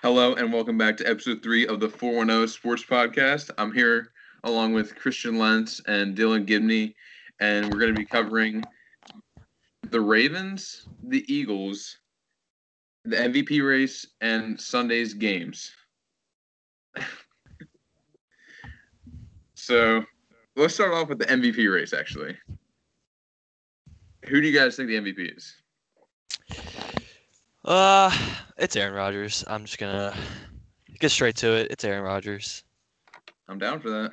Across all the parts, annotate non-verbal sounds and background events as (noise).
Hello and welcome back to episode three of the 410 Sports Podcast. I'm here along with Christian Lentz and Dylan Gibney, and we're going to be covering the Ravens, the Eagles, the MVP race, and Sunday's games. so let's start off with the MVP race, actually. Who do you guys think the MVP is? Uh, it's Aaron Rodgers. I'm just gonna get straight to it. It's Aaron Rodgers. I'm down for that.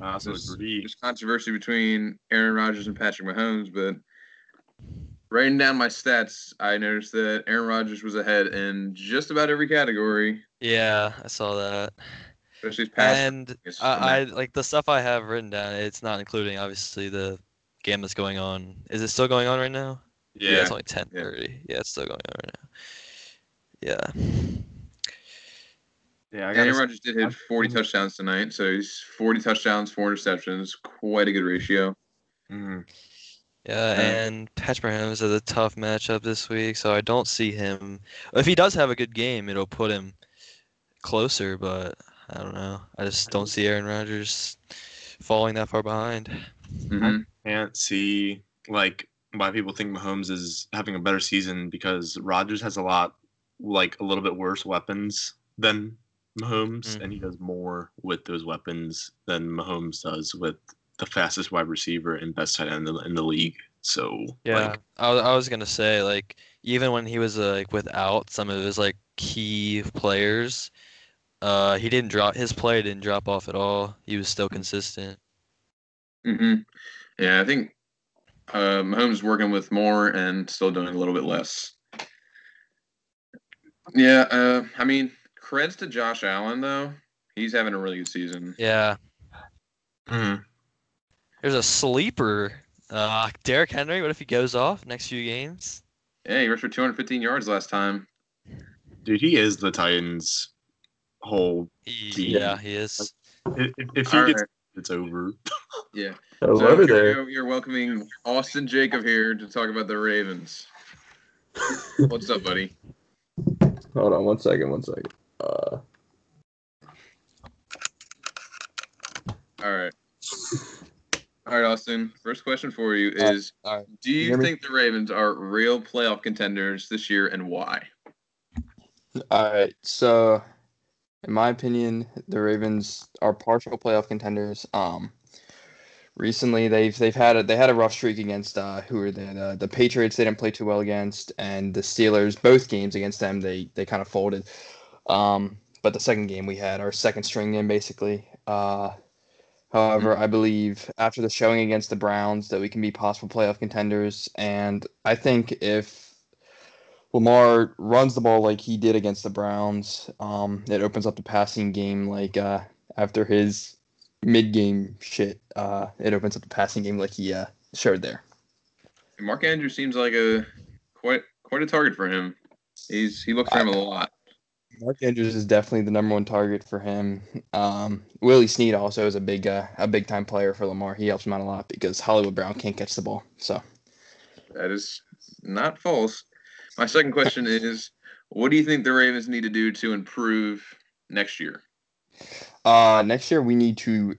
I also There's, agree. there's controversy between Aaron Rodgers and Patrick Mahomes, but writing down my stats, I noticed that Aaron Rodgers was ahead in just about every category, Yeah, I saw that. especially his pass. And I, I like the stuff I have written down. It's not including obviously the game that's going on. Is it still going on right now? yeah, it's only 10:30. Yeah. it's still going on right now. Yeah. Yeah, I Aaron Rodgers did hit 40 Mhm. touchdowns tonight, so he's 40 touchdowns, four interceptions, quite a good ratio. mm, Yeah, Yeah. and Patrick Mahomes has a tough matchup this week, so I don't see him. If he does have a good game, it'll put him closer, but I don't know. I just don't see Aaron Rodgers falling that far behind. Mhm. can't see like why people think Mahomes is having a better season because Rodgers has a lot like a little bit worse weapons than Mahomes, and he does more with those weapons than Mahomes does with the fastest wide receiver and best tight end in the, in the league. So Yeah, like, I, was- I was gonna say like even when he was uh, like without some of his like key players, uh, he didn't drop his play didn't drop off at all. He was still consistent. hmm Yeah, I think uh, Mahomes working with more and still doing a little bit less. Yeah, uh, I mean, creds to Josh Allen though. He's having a really good season. Yeah, mhm. there's a sleeper. Uh, Derrick Henry. What if he goes off next few games? Yeah, he rushed for 215 yards last time. dude, he is the Titans' whole. He- yeah, he is. If, if he All gets, right. it's over. (laughs) Yeah. So here there. we go. You're welcoming Austin Jacob here to talk about the Ravens. (laughs) What's up, buddy? Hold on one second, one second. Uh, All right. All right, Austin. First question for you is all right. Do you hear me? think the Ravens are real playoff contenders this year and why? all right. So, in my opinion, the Ravens are partial playoff contenders. Um, recently they've they've had a they had a rough streak against uh who are they the the Patriots they didn't play too well against and the Steelers both games against them they they kind of folded. Um, but the second game we had our second string game basically. Uh, however, I believe after the showing against the Browns that we can be possible playoff contenders, and I think if Lamar runs the ball like he did against the Browns, um, it opens up the passing game like uh, after his mid-game shit. Uh, it opens up the passing game like he uh, showed there. Mark Andrews seems like a quite quite a target for him. He's he looks for him a lot. Mark Andrews is definitely the number one target for him. Um, Willie Snead also is a big uh, a big time player for Lamar. He helps him out a lot because Hollywood Brown can't catch the ball. So That is not false. My second question is what do you think the Ravens need to do to improve next year? Uh, next year we need to.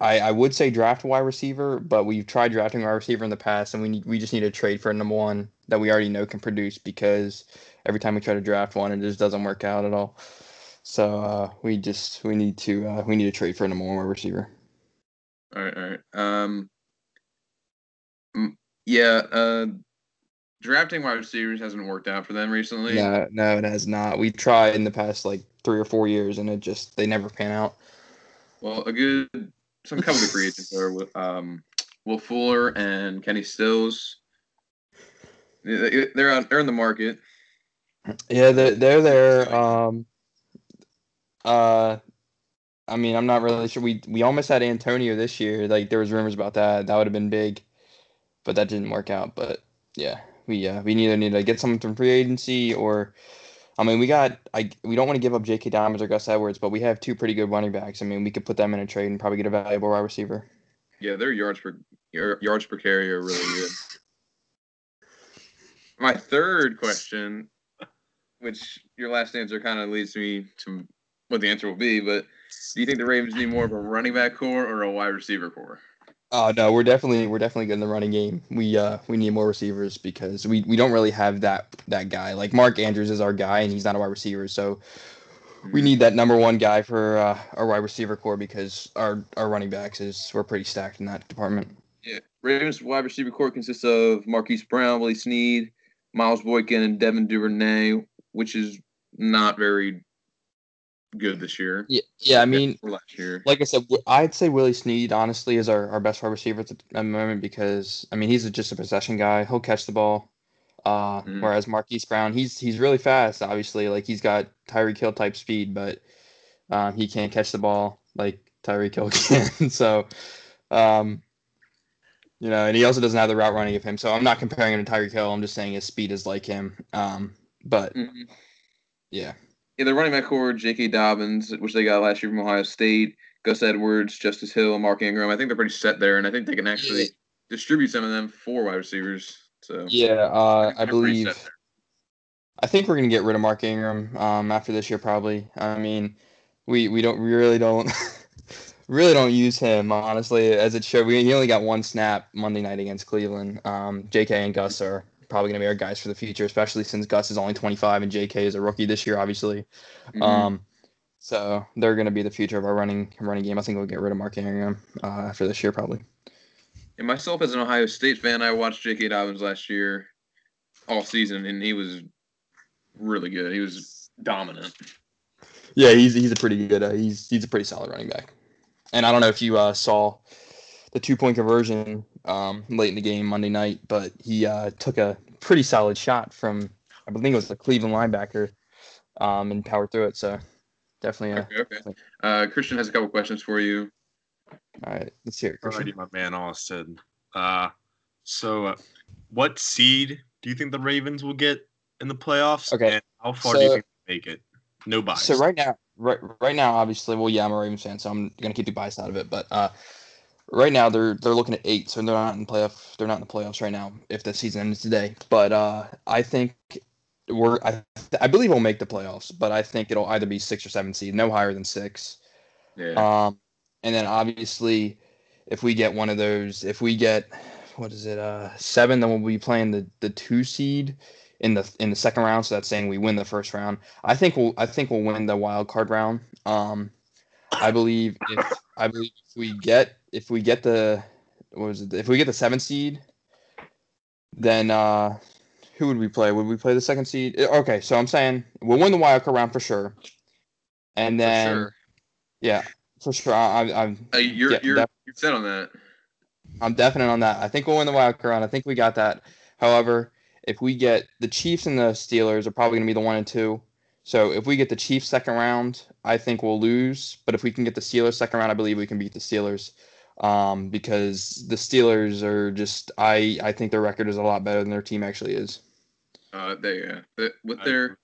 I, I would say draft a wide receiver, but we've tried drafting a wide receiver in the past, and we need we just need to trade for a number one that we already know can produce because every time we try to draft one, it just doesn't work out at all. So uh, we just we need to uh, we need to trade for a number one wide receiver. All right, all right. Um, yeah, uh, drafting wide receivers hasn't worked out for them recently. No, no, it has not. We tried in the past like three or four years, and it just they never pan out. Well, a good some couple of free agents are with um, Will Fuller and Kenny Stills. They- They're on, They're in the market. Yeah, they're they're there. Um, uh, I mean, I'm not really sure. We we almost had Antonio this year. Like there was rumors about that. That would have been big, but that didn't work out. But yeah, we uh, we either need to get someone from free agency or, I mean, we got I we don't want to give up J.K. Dobbins or Gus Edwards, but we have two pretty good running backs. I mean, we could put them in a trade and probably get a valuable wide receiver. Yeah, their yards per yar- yards per carry are really good. My third question, which your last answer kind of leads me to what the answer will be. But do you think the Ravens need more of a running back core or a wide receiver core? Oh no, we're definitely we're definitely good in the running game. We uh we need more receivers because we, we don't really have that that guy. Like Mark Andrews is our guy and he's not a wide receiver, so we need that number one guy for uh, our wide receiver core because our our running backs is we're pretty stacked in that department. Yeah, Ravens wide receiver core consists of Marquise Brown, Willie Snead, Miles Boykin, and Devin Duvernay, which is not very good this year. Yeah, yeah. I mean, last year, like I said, I'd say Willie Snead honestly is our, our best wide receiver at the moment because I mean he's a, just a possession guy. He'll catch the ball. Uh, mm. Whereas Marquise Brown, he's he's really fast. Obviously, like he's got Tyreek Hill type speed, but um, he can't catch the ball like Tyreek Hill (laughs) can. so, um, you know, and he also doesn't have the route running of him. So I'm not comparing him to Tyreek Hill. I'm just saying his speed is like him. Um, but mm-hmm. yeah. Yeah, the running back core, J.K. Dobbins, which they got last year from Ohio State, Gus Edwards, Justice Hill, Mark Ingram. I think they're pretty set there, and I think they can actually yeah. distribute some of them for wide receivers. So yeah, uh, I believe. I think we're gonna get rid of Mark Ingram um, after this year, probably. I mean, we we don't we really don't (laughs) really don't use him honestly. As it showed, we he only got one snap Monday night against Cleveland. Um, J.K. and Gus are probably going to be our guys for the future, especially since Gus is only 25 and J.K. is a rookie this year, obviously. Mm-hmm. Um, so they're going to be the future of our running running game. I think we'll get rid of Mark Ingram uh, after this year, probably. And myself, as an Ohio State fan, I watched J.K. Dobbins last year, all season, and he was really good. He was dominant. Yeah, he's he's a pretty good. Uh, he's he's a pretty solid running back. And I don't know if you uh, saw the two point conversion um, late in the game Monday night, but he uh, took a pretty solid shot from I believe it was the Cleveland linebacker um, and powered through it. So definitely. Uh, okay. okay. Uh, Christian has a couple questions for you. All right, let's hear it. Christian. Alrighty, my man Austin. Uh, so, uh, what seed do you think the Ravens will get in the playoffs? Okay. And how far so, do you think they make it? No bias. So right now, right right now, obviously, well, yeah, I'm a Ravens fan, so I'm gonna keep the bias out of it. But uh, right now, they're they're looking at eight, so they're not in playoff. They're not in the playoffs right now. If the season ends today, but uh, I think we're I, I believe we'll make the playoffs, but I think it'll either be six or seven seed, no higher than six. Yeah. Um, and then obviously, if we get one of those, if we get what is it, uh, seven, then we'll be playing the the two seed in the in the second round. So that's saying we win the first round. I think we'll I think we'll win the wild card round. Um, I believe if I believe if we get if we get the what was it if we get the seventh seed, then uh, who would we play? Would we play the second seed? Okay, so I'm saying we'll win the wild card round for sure, and then sure. yeah, for sure. I, am uh, you're yeah, you're def- you're set on that. I'm definite on that. I think we'll win the wild card round. I think we got that. However, if we get the Chiefs and the Steelers are probably going to be the one and two. So if we get the Chiefs second round, I think we'll lose. But if we can get the Steelers second round, I believe we can beat the Steelers. Um, because the Steelers are just I I think their record is a lot better than their team actually is. Uh, they uh, with their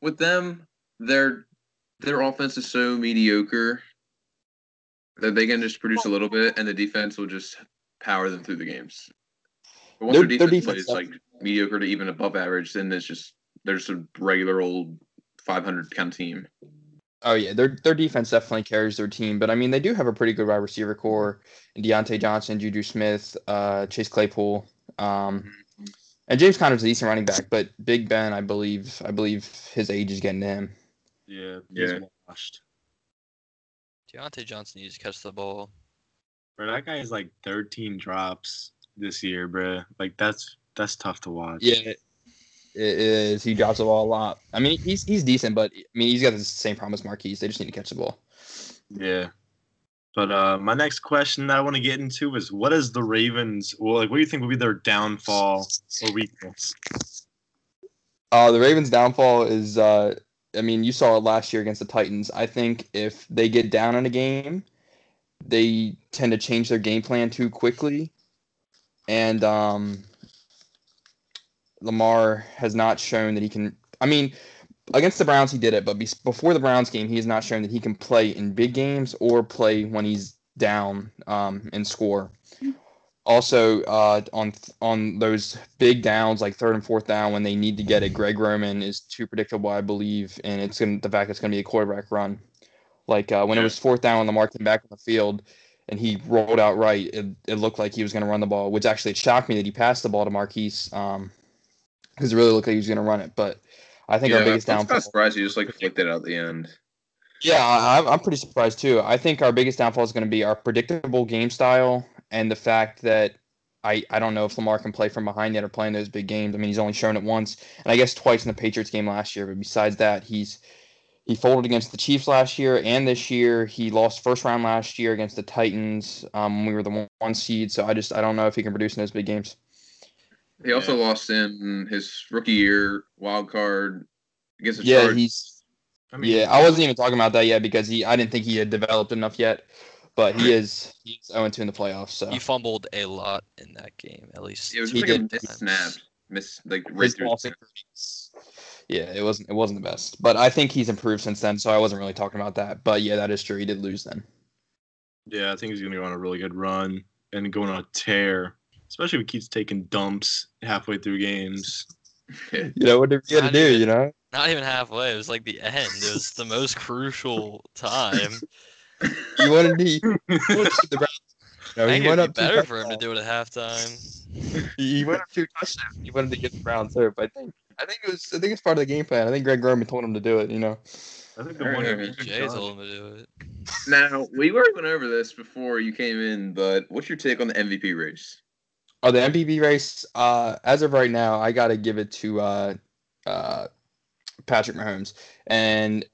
with them their their offense is so mediocre that they can just produce a little bit and the defense will just power them through the games. But once their, their defense, defense plays like mediocre to even above average, then it's just there's a regular old 500 kind of team. Oh yeah, their their defense definitely carries their team, but I mean they do have a pretty good wide receiver core: Diontae Johnson, Juju Smith, uh, Chase Claypool, um, mm-hmm. and James Conner's a decent running back. But Big Ben, I believe, I believe his age is getting to him. Yeah, yeah. Washed. Diontae Johnson needs to catch the ball. Bro, that guy has like 13 drops this year, bro. Like that's that's tough to watch. Yeah, it is. He drops the ball a lot. I mean, he's he's decent, but I mean, he's got the same problem as Marquise. They just need to catch the ball. Yeah. But uh, my next question that I want to get into is what is the Ravens? Well, like, what do you think will be their downfall or weakness? Uh, the Ravens' downfall is, uh, I mean, you saw it last year against the Titans. I think if they get down in a game, they tend to change their game plan too quickly, and um, Lamar has not shown that he can. I mean, against the Browns he did it, but before the Browns game, he has not shown that he can play in big games or play when he's down um, and score. Also, uh, on on those big downs like third and fourth down when they need to get it, Greg Roman is too predictable, I believe, and it's gonna the fact it's gonna be a quarterback run. Like uh, when it was fourth down, when Lamar came back on the field and he rolled out right, it, it looked like he was gonna run the ball, which actually shocked me that he passed the ball to Marquise, um, because it really looked like he was gonna run it. But I think yeah, our biggest I'm downfall. of surprised you just like flicked it out at the end. Yeah, I- I'm, I'm pretty surprised too. I think our biggest downfall is going to be our predictable game style and the fact that I, I don't know if Lamar can play from behind yet or play in those big games. I mean, he's only shown it once, and I guess twice in the Patriots game last year. But besides that, he's he folded against the Chiefs last year and this year. He lost first round last year against the Titans um, when we were the one- one seed. So I just I don't know if he can produce in those big games. He also lost in his rookie year wild card against the Yeah, Chargers. he's I mean, yeah. I wasn't even talking about that yet because he I didn't think he had developed enough yet. But he is he's 0 2 in the playoffs. So He fumbled a lot in that game, at least. It was He like did. missed snap, miss like right his through. ball his- securities. Yeah, it wasn't it wasn't the best, but I think he's improved since then. So I wasn't really talking about that. But yeah, that is true. He did lose then. Yeah, I think he's gonna go on a really good run and going on a tear, especially if he keeps taking dumps halfway through games. You know what are you gonna do? even- You know. Not even halfway. It was like the end. It was the most crucial time. (laughs) You wanted to. He, the Browns. You know, he think it'd went be up two better for him to do it at halftime. He he went up two touchdowns. He wanted to get the Browns there, but I think I think it was I think it's part of the game plan. I think Greg Roman told him to do it. You know. I think the Alright, one alright. game Jay told him to do it. Now we already went over this before you came in, but what's your take on the MVP race? Oh, the MVP race. Uh, as of right now, I got to give it to uh, uh, Patrick Mahomes. And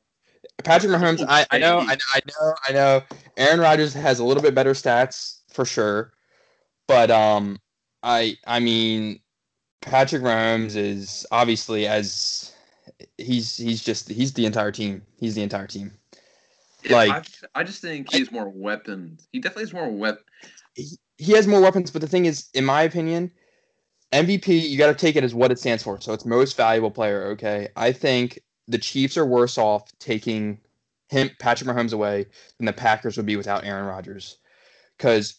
Patrick Mahomes, I, I know, I, I know, I know. Aaron Rodgers has a little bit better stats for sure, but um, I, I mean, Patrick Mahomes is obviously as he's he's just he's the entire team. He's the entire team. Like- I, just- I just think he has more weapons. He definitely has more weapons. he has more weapons, but the thing is, in my opinion, MVP, you got to take it as what it stands for. So it's most valuable player. Okay, I think the Chiefs are worse off taking him, Patrick Mahomes, away than the Packers would be without Aaron Rodgers, because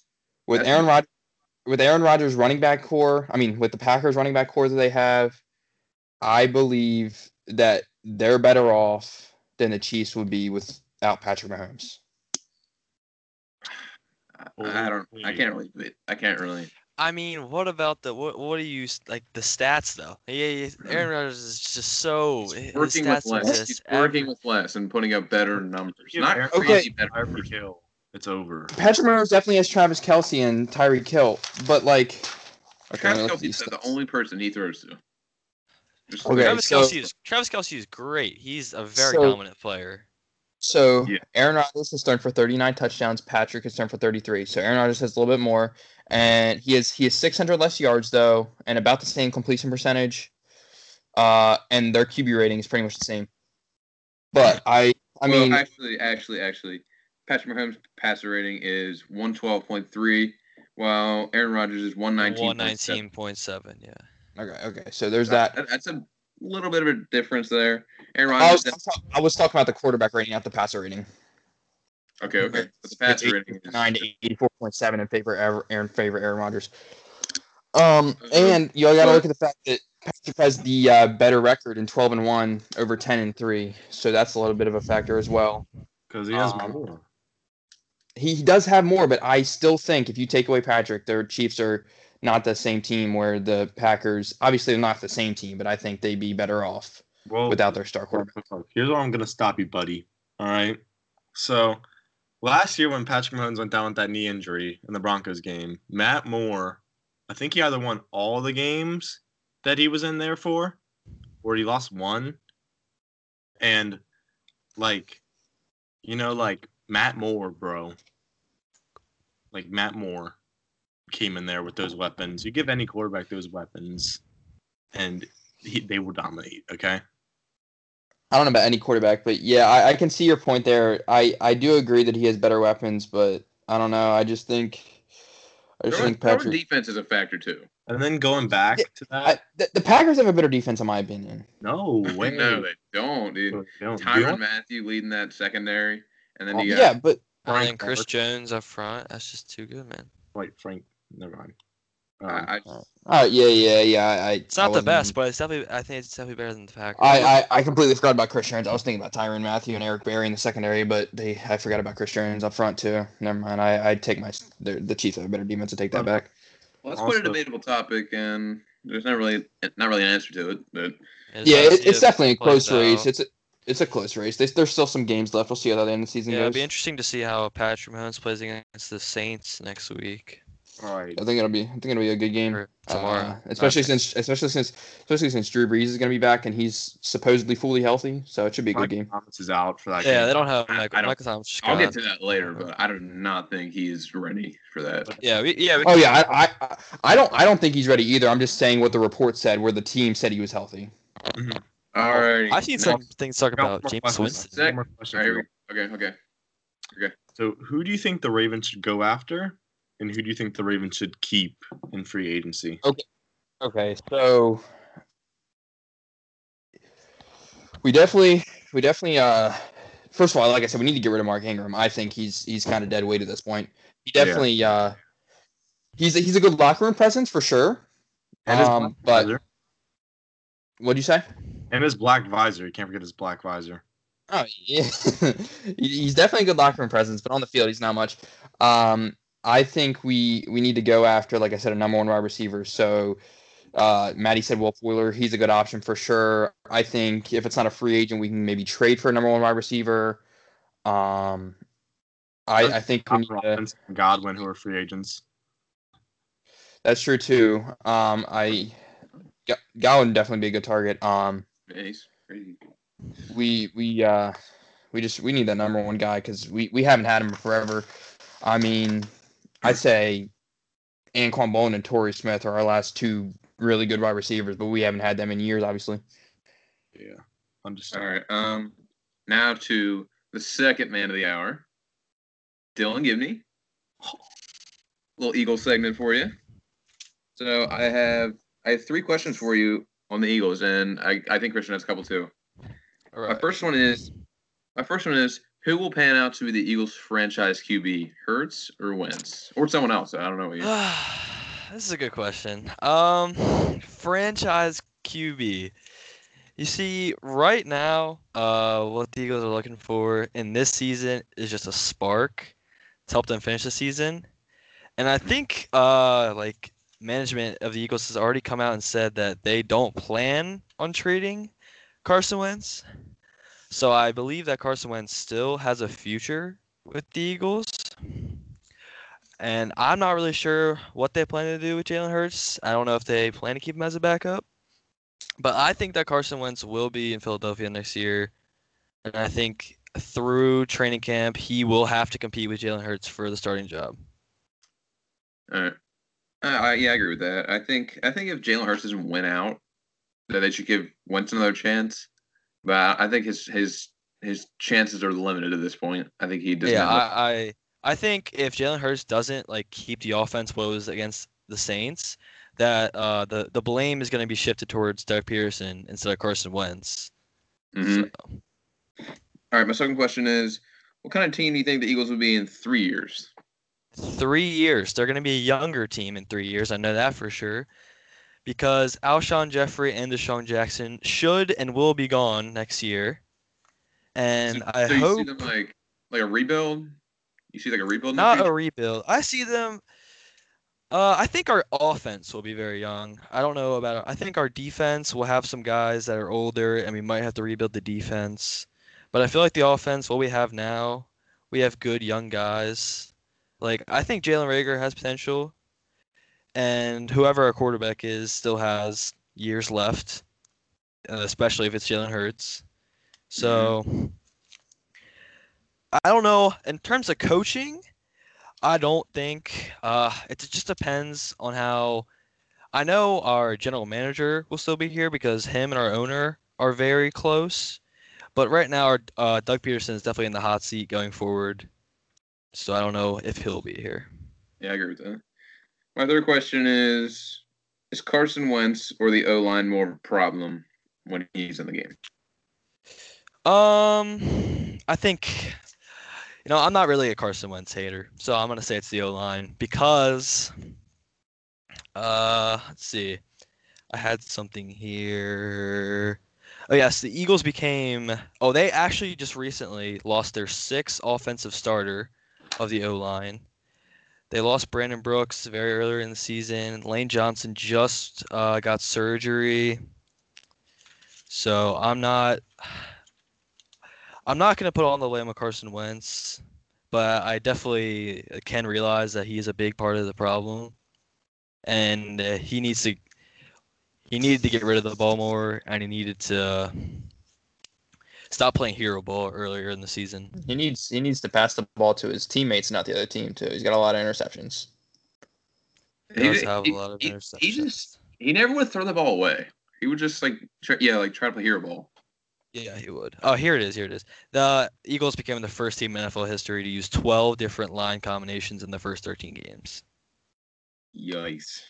with That's- Aaron Rodgers, with Aaron Rodgers running back core, I mean, with the Packers running back core that they have, I believe that they're better off than the Chiefs would be without Patrick Mahomes. I, I don't. I can't really. I can't really. I mean, what about the what? What do you like the stats though? Yeah, yeah, (clears throat) Aaron Rodgers is just so He's working with less. He's working average. with less and putting up better numbers. Yeah, Not Aaron- Okay. crazy better Tyreek numbers. Hill, it's over. Patrick Mahomes definitely has Travis Kelce and Tyreek Hill, but like, okay, Travis let's Kelce's see the only person he throws to. Just Okay, Travis so- Kelce is Travis Kelce is great. He's a very So- dominant player. So Yeah. Aaron Rodgers has thrown for 39 touchdowns. Patrick has thrown for 33. So Aaron Rodgers has a little bit more, and he has he has 600 less yards though, and about the same completion percentage. Uh, and their QB rating is pretty much the same. But I, I well, mean, actually, actually, actually, Patrick Mahomes' passer rating is one twelve point three, while Aaron Rodgers is one nineteen. One nineteen point seven. Yeah. okay, okay. So there's that. That's a little bit of a difference there. Aaron I was, Rodgers. I was talking about the quarterback rating, not the passer rating. okay, okay. But the passer rating is nine to eighty-four point seven in favor of Aaron favor Aaron Rodgers. Um, Uh, and you got to look at the fact that Patrick has the uh, better record in twelve and one over ten and three, so that's a little bit of a factor as well. Because he has Um, more. He, he does have more, but I still think if you take away Patrick, their Chiefs are not the same team. Where the Packers, obviously, they're not the same team, but I think they'd be better off Well, without their star quarterback. Here's where I'm gonna stop you, buddy. All right. So last year when Patrick Mahomes went down with that knee injury in the Broncos game, Matt Moore, I think he either won all the games that he was in there for, or he lost one. And like, you know, like Matt Moore, bro. Like Matt Moore came in there with those weapons. You give any quarterback those weapons, and he, they will dominate. Okay. I don't know about any quarterback, but yeah, I, I can see your point there. I, I do agree that he has better weapons, but I don't know. I just think I just Their, think their Patrick. defense is a factor too. And then going back Yeah, to that, I, the, the Packers have a better defense, in my opinion. no (laughs) way. No, they don't, dude. They don't. Tyrann Dion- Mathieu leading that secondary, and then you oh, got yeah, but Brian Chris Jones up front. That's just too good, man. Wait, Frank. Never mind. Um, I, I, Uh, yeah, yeah, yeah. I, It's I not the best, but it's definitely. I think it's definitely better than the Packers. I, I, I completely forgot about Chris Jones. I was thinking about Tyrann Mathieu and Eric Berry in the secondary, but they I forgot about Chris Jones up front too. Never mind. I I'd take my the the Chiefs have a better defense to take that back. let's put a debatable topic, and there's not really not really an answer to it, but It's Yeah, it, it's definitely a it plays close race. out. It's a it's a close race. There's, there's still some games left. We'll see how that end of the season Yeah, goes. it'd be interesting to see how Patrick Mahomes plays against the Saints next week all right. I think it'll be I think it'll be a good game. tomorrow. Uh, especially Okay. since especially since especially since Drew Brees is going to be back and he's supposedly fully healthy, so it should be a good Michael game. Thomas is out for that Yeah, game. they don't have I- Michael. I don't- Michael Thomas. I'll get to that later. But I do not think he's ready for that. Yeah, we, yeah. We Oh yeah, I, I I don't I don't think he's ready either. I'm just saying what the report said, where the team said he was healthy. All right. I've seen some things talk about more James question. Winston. Zach- One more question All right, for here you. we Okay. Okay. So, who do you think the Ravens should go after, and who do you think the Ravens should keep in free agency? Okay, Okay, so we definitely we definitely uh first of all, like I said, we need to get rid of Mark Ingram. I think he's he's kind of dead weight at this point. He Yeah. definitely uh he's a, he's a good locker room presence for sure. And his Um, black but visor. what'd you say? And his black visor. You can't forget his black visor. Oh yeah, (laughs) he's definitely a good locker room presence, but on the field he's not much. Um, I think we we need to go after, like I said, a number one wide receiver. So, uh, Maddie said Wolf Wheeler, he's a good option for sure. I think if it's not a free agent, we can maybe trade for a number one wide receiver. Um, I I think we need to, and Godwin, who are free agents. that's true too. Um, I Go- Gowan definitely be a good target. Um, he's crazy. we we uh we just we need that number one guy because we we haven't had him forever. I mean, I'd say Anquan Boldin and Torrey Smith are our last two really good wide receivers, but we haven't had them in years, obviously. Yeah. I'm just All right. Um. Now to the second man of the hour, Dylan Gibney. Little Eagle segment for you. So I have I have three questions for you on the Eagles, and I, I think Christian has a couple too. All right. My first one is my first one is who will pan out to be the Eagles franchise QB, Hurts or Wentz, or someone else? I don't know. (sighs) This is a good question. Um, franchise QB. You see, right now, uh, what the Eagles are looking for in this season is just a spark to help them finish the season. And I think, uh, like management of the Eagles has already come out and said that they don't plan on trading Carson Wentz. So I believe that Carson Wentz still has a future with the Eagles. And I'm not really sure what they plan to do with Jalen Hurts. I don't know if they plan to keep him as a backup. But I think that Carson Wentz will be in Philadelphia next year. And I think through training camp, he will have to compete with Jalen Hurts for the starting job. All right. I, yeah, I agree with that. I think I think if Jalen Hurts doesn't win out, that they should give Wentz another chance. But I think his his his chances are limited at this point. I think he does yeah. I, I I think if Jalen Hurts doesn't like keep the offense what was against the Saints, that uh, the the blame is going to be shifted towards Doug Pederson instead of Carson Wentz. Mhm. So, All right. My second question is, what kind of team do you think the Eagles will be in three years? three years. They're going to be a younger team in three years. I know that for sure. Because Alshon Jeffery and DeSean Jackson should and will be gone next year. And so, I so you hope see them like like a rebuild. You see like a rebuild. not a rebuild. I see them. Uh, I think our offense will be very young. I don't know about. I think our defense will have some guys that are older, and we might have to rebuild the defense. But I feel like the offense, what we have now, we have good young guys. Like I think Jalen Reagor has potential, and whoever our quarterback is still has years left, uh, especially if it's Jalen Hurts. So I don't know. In terms of coaching, I don't think. Uh, it just depends on how. I know our general manager will still be here because him and our owner are very close. But right now, our, uh, Doug Pederson is definitely in the hot seat going forward. So I don't know if he'll be here. Yeah, I agree with that. My third question is: Is Carson Wentz or the O line more of a problem when he's in the game? Um, I think, you know, I'm not really a Carson Wentz hater, so I'm gonna say it's the O line because Uh, let's see. I had something here. Oh yes, the Eagles became. Oh, they actually just recently lost their sixth offensive starter of the O line. They lost Brandon Brooks very early in the season. Lane Johnson just uh, got surgery, so I'm not. I'm not gonna put on the blame of Carson Wentz, but I definitely can realize that he is a big part of the problem, and he needs to he needed to get rid of the ball more, and he needed to stop playing hero ball earlier in the season. He needs he needs to pass the ball to his teammates, not the other team too. He's got a lot of interceptions. He does have a lot of he- interceptions. he just- He never would throw the ball away. He would just like, try, yeah, like try to play hero ball. Yeah, he would. Oh, here it is. Here it is. The Eagles became the first team in NFL history to use 12 different line combinations in the first 13 games. Yikes!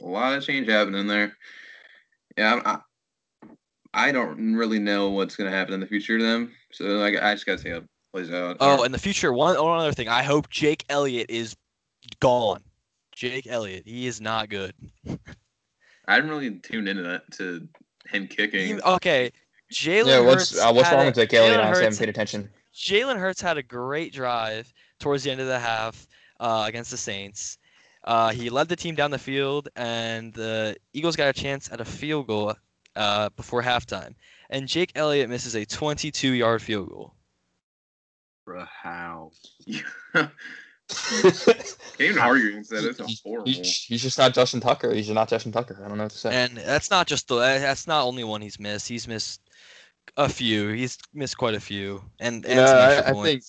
A lot of change happening there. Yeah, I, I, I don't really know what's gonna happen in the future to them. So like, I just gotta see how it plays out. Oh, in the future, one, one other thing. I hope Jake Elliott is gone. Jake Elliott, he is not good. (laughs) I didn't really tune into that to him kicking. He- okay, Jalen yeah, what's Hurts uh, what's wrong a- with Jake Elliott? Jalen I haven't paid attention. Jalen Hurts had a great drive towards the end of the half uh, against the Saints. Uh, he led the team down the field, and the Eagles got a chance at a field goal uh, before halftime. And Jake Elliott misses a 22-yard field goal. Bruh, how? (laughs) Can't even argue against that. That's He's- horrible. He's, he's just not Justin Tucker. He's not Justin Tucker. I don't know what to say. And that's not just the that's not only one he's missed. He's missed a few. He's missed quite a few. And, and Yeah, I- I think-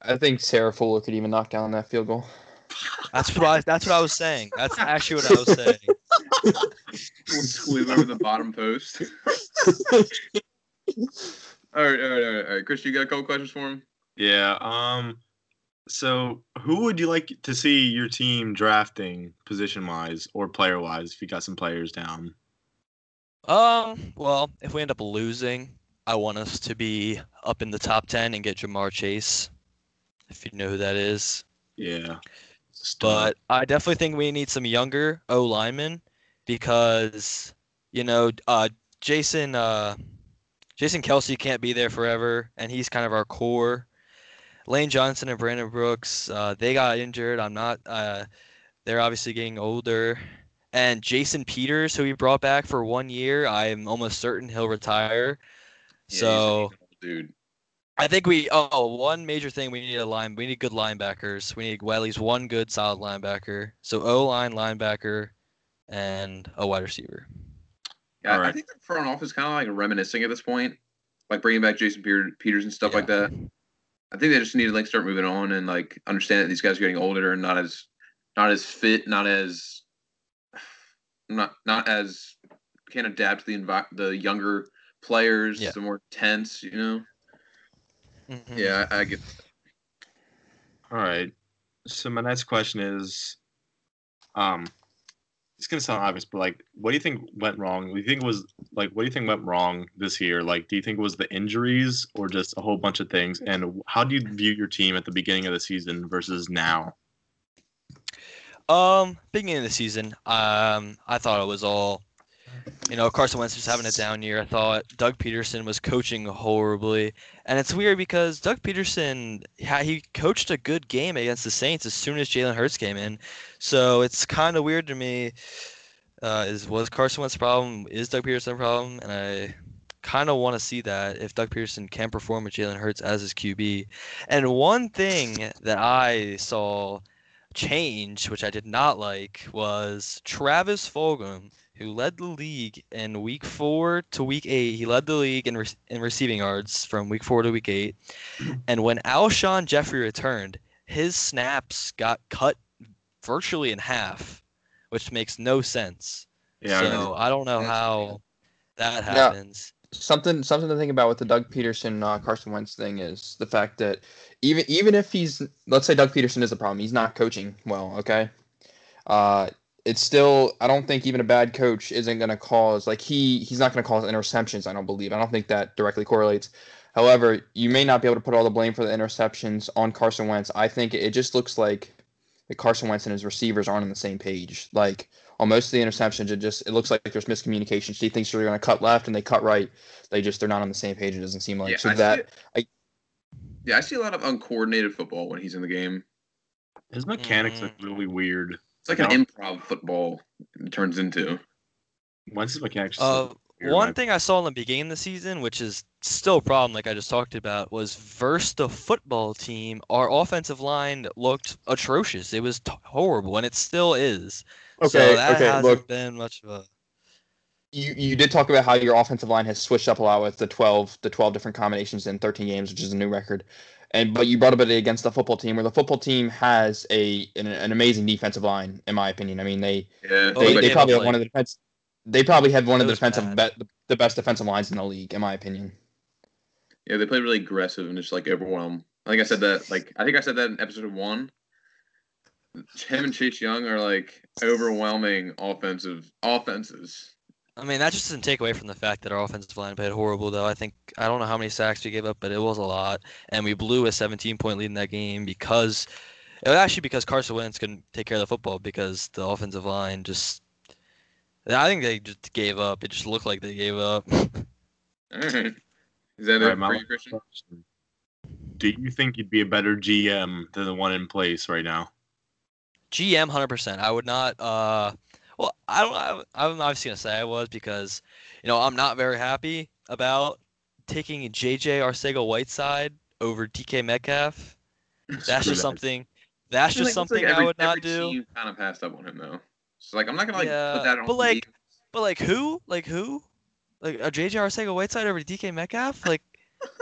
I think Sarah Fuller could even knock down that field goal. That's what I, that's what I was saying. That's actually what I was saying. Squeeze over the bottom post. (laughs) all right, all right, all right, all right. Chris, you got a couple questions for him? Yeah. Um. So, who would you like to see your team drafting position wise or player wise if you got some players down? Um, well, if we end up losing, I want us to be up in the top 10 and get Ja'Marr Chase, if you know who that is. Yeah. But I definitely think we need some younger O linemen because, you know, uh, Jason, uh, Jason Kelce can't be there forever, and he's kind of our core. Lane Johnson and Brandon Brooks, uh, they got injured. I'm not. Uh, they're obviously getting older. And Jason Peters, who we brought back for one year, I'm almost certain he'll retire. Yeah, so dude. I think we. Oh, one major thing we need a line. We need good linebackers. We need well, at least one good solid linebacker. So O line, linebacker, and a wide receiver. Yeah, I think the front office kind of like reminiscing at this point, like bringing back Jason Peter- Peters and stuff like that. I think they just need to like start moving on and like understand that these guys are getting older and not as not as fit, not as not not as can adapt to the envi- the younger players, Yeah. the more tense, you know. Mhm. Yeah, I, I get. All right. So my next question is, um, it's gonna sound obvious, but like, what do you think went wrong? Do you think was like, what do you think went wrong this year? Like, do you think it was the injuries or just a whole bunch of things? And how do you view your team at the beginning of the season versus now? Um, beginning of the season, um, I thought it was all, you know, Carson Wentz was having a down year. I thought Doug Pederson was coaching horribly, and it's weird because Doug Pederson, he coached a good game against the Saints as soon as Jalen Hurts came in, so it's kind of weird to me. Uh, is was Carson Wentz problem? Is Doug Pederson problem? And I kind of want to see that if Doug Pederson can perform with Jalen Hurts as his QB. And one thing that I saw change, which I did not like, was Travis Fulgham, who led the league in week four to week eight. He led the league in, re- in receiving yards from week four to week eight. (clears throat) And when Alshon Jeffery returned, his snaps got cut virtually in half, which makes no sense. Yeah. I so I don't know how that Yeah. happens. something something to think about with the Doug Pederson uh, Carson Wentz thing is the fact that even even if he's let's say Doug Pederson is the problem, he's not coaching well. Okay, uh, it's still I don't think even a bad coach isn't going to cause like he he's not going to cause interceptions. I don't believe. I don't think that directly correlates. However, you may not be able to put all the blame for the interceptions on Carson Wentz. I think it just looks like that Carson Wentz and his receivers aren't on the same page. Like on most of the interceptions, it just it looks like there's miscommunication. She thinks they're going to cut left and they cut right. They just they're not on the same page. It doesn't seem like Yeah, so I that. I- Yeah, I see a lot of uncoordinated football when he's in the game. His mechanics Mhm. are really weird. It's like an improv football. It turns into. Once his mechanics. Uh, one thing I saw in the beginning of the season, which is still a problem, like I just talked about, was versus the football team. Our offensive line looked atrocious. It was t- horrible, and it still is. so Okay, that okay, hasn't look. been much of a. you you did talk about how your offensive line has switched up a lot with the 12 the 12 different combinations in 13 games which is a new record and but you brought up it against the football team where the football team has a an, an amazing defensive line in my opinion i mean they Yeah, Oh, they, they they probably have one of the defense they probably have one of the was defensive be, the best defensive lines in the league in my opinion yeah, they play really aggressive and just like overwhelm. I think I said that. Like I think I said that in episode one. Him and Chase Young are like overwhelming offensive offenses. I mean, that just doesn't take away from the fact that our offensive line played horrible, though. I think I don't know how many sacks we gave up, but it was a lot, and we blew a 17-point lead in that game because it was actually because Carson Wentz couldn't take care of the football because the offensive line just. I think they just gave up. It just looked like they gave up. (laughs) All right, is that All it right, for you, Christian? question. Do you think you'd be a better GM than the one in place right now? GM, hundred percent. I would not. Uh, well, I don't. I, I'm obviously gonna say I was because, you know, I'm not very happy about taking JJ Arcega Whiteside over DK Metcalf. That's Screw just that. something. That's just like- something like I would not do. team kind of passed up on him though. So like I'm not gonna like Yeah, put that on. but, like, league. But like who? Like who? Like a JJ Arcega Whiteside over DK Metcalf? Like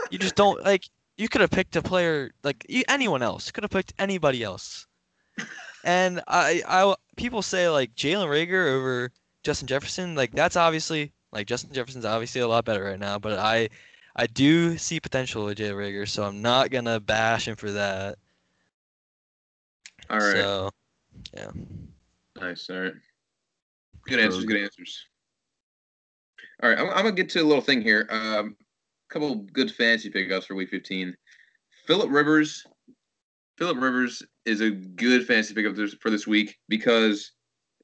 you just don't like. You could have picked a player like you, anyone else. Could have picked anybody else. And I, I, people say like Jalen Reagor over Justin Jefferson. Like that's obviously like Justin Jefferson's obviously a lot better right now. But I, I do see potential with Jalen Reagor, so I'm not gonna bash him for that. All right, So, yeah. nice. All right, good answers. Good answers. All right, I'm, I'm gonna get to a little thing here. Um, a couple good fantasy pickups for Week 15. Philip Rivers. Philip Rivers is a good fantasy pickup this, for this week because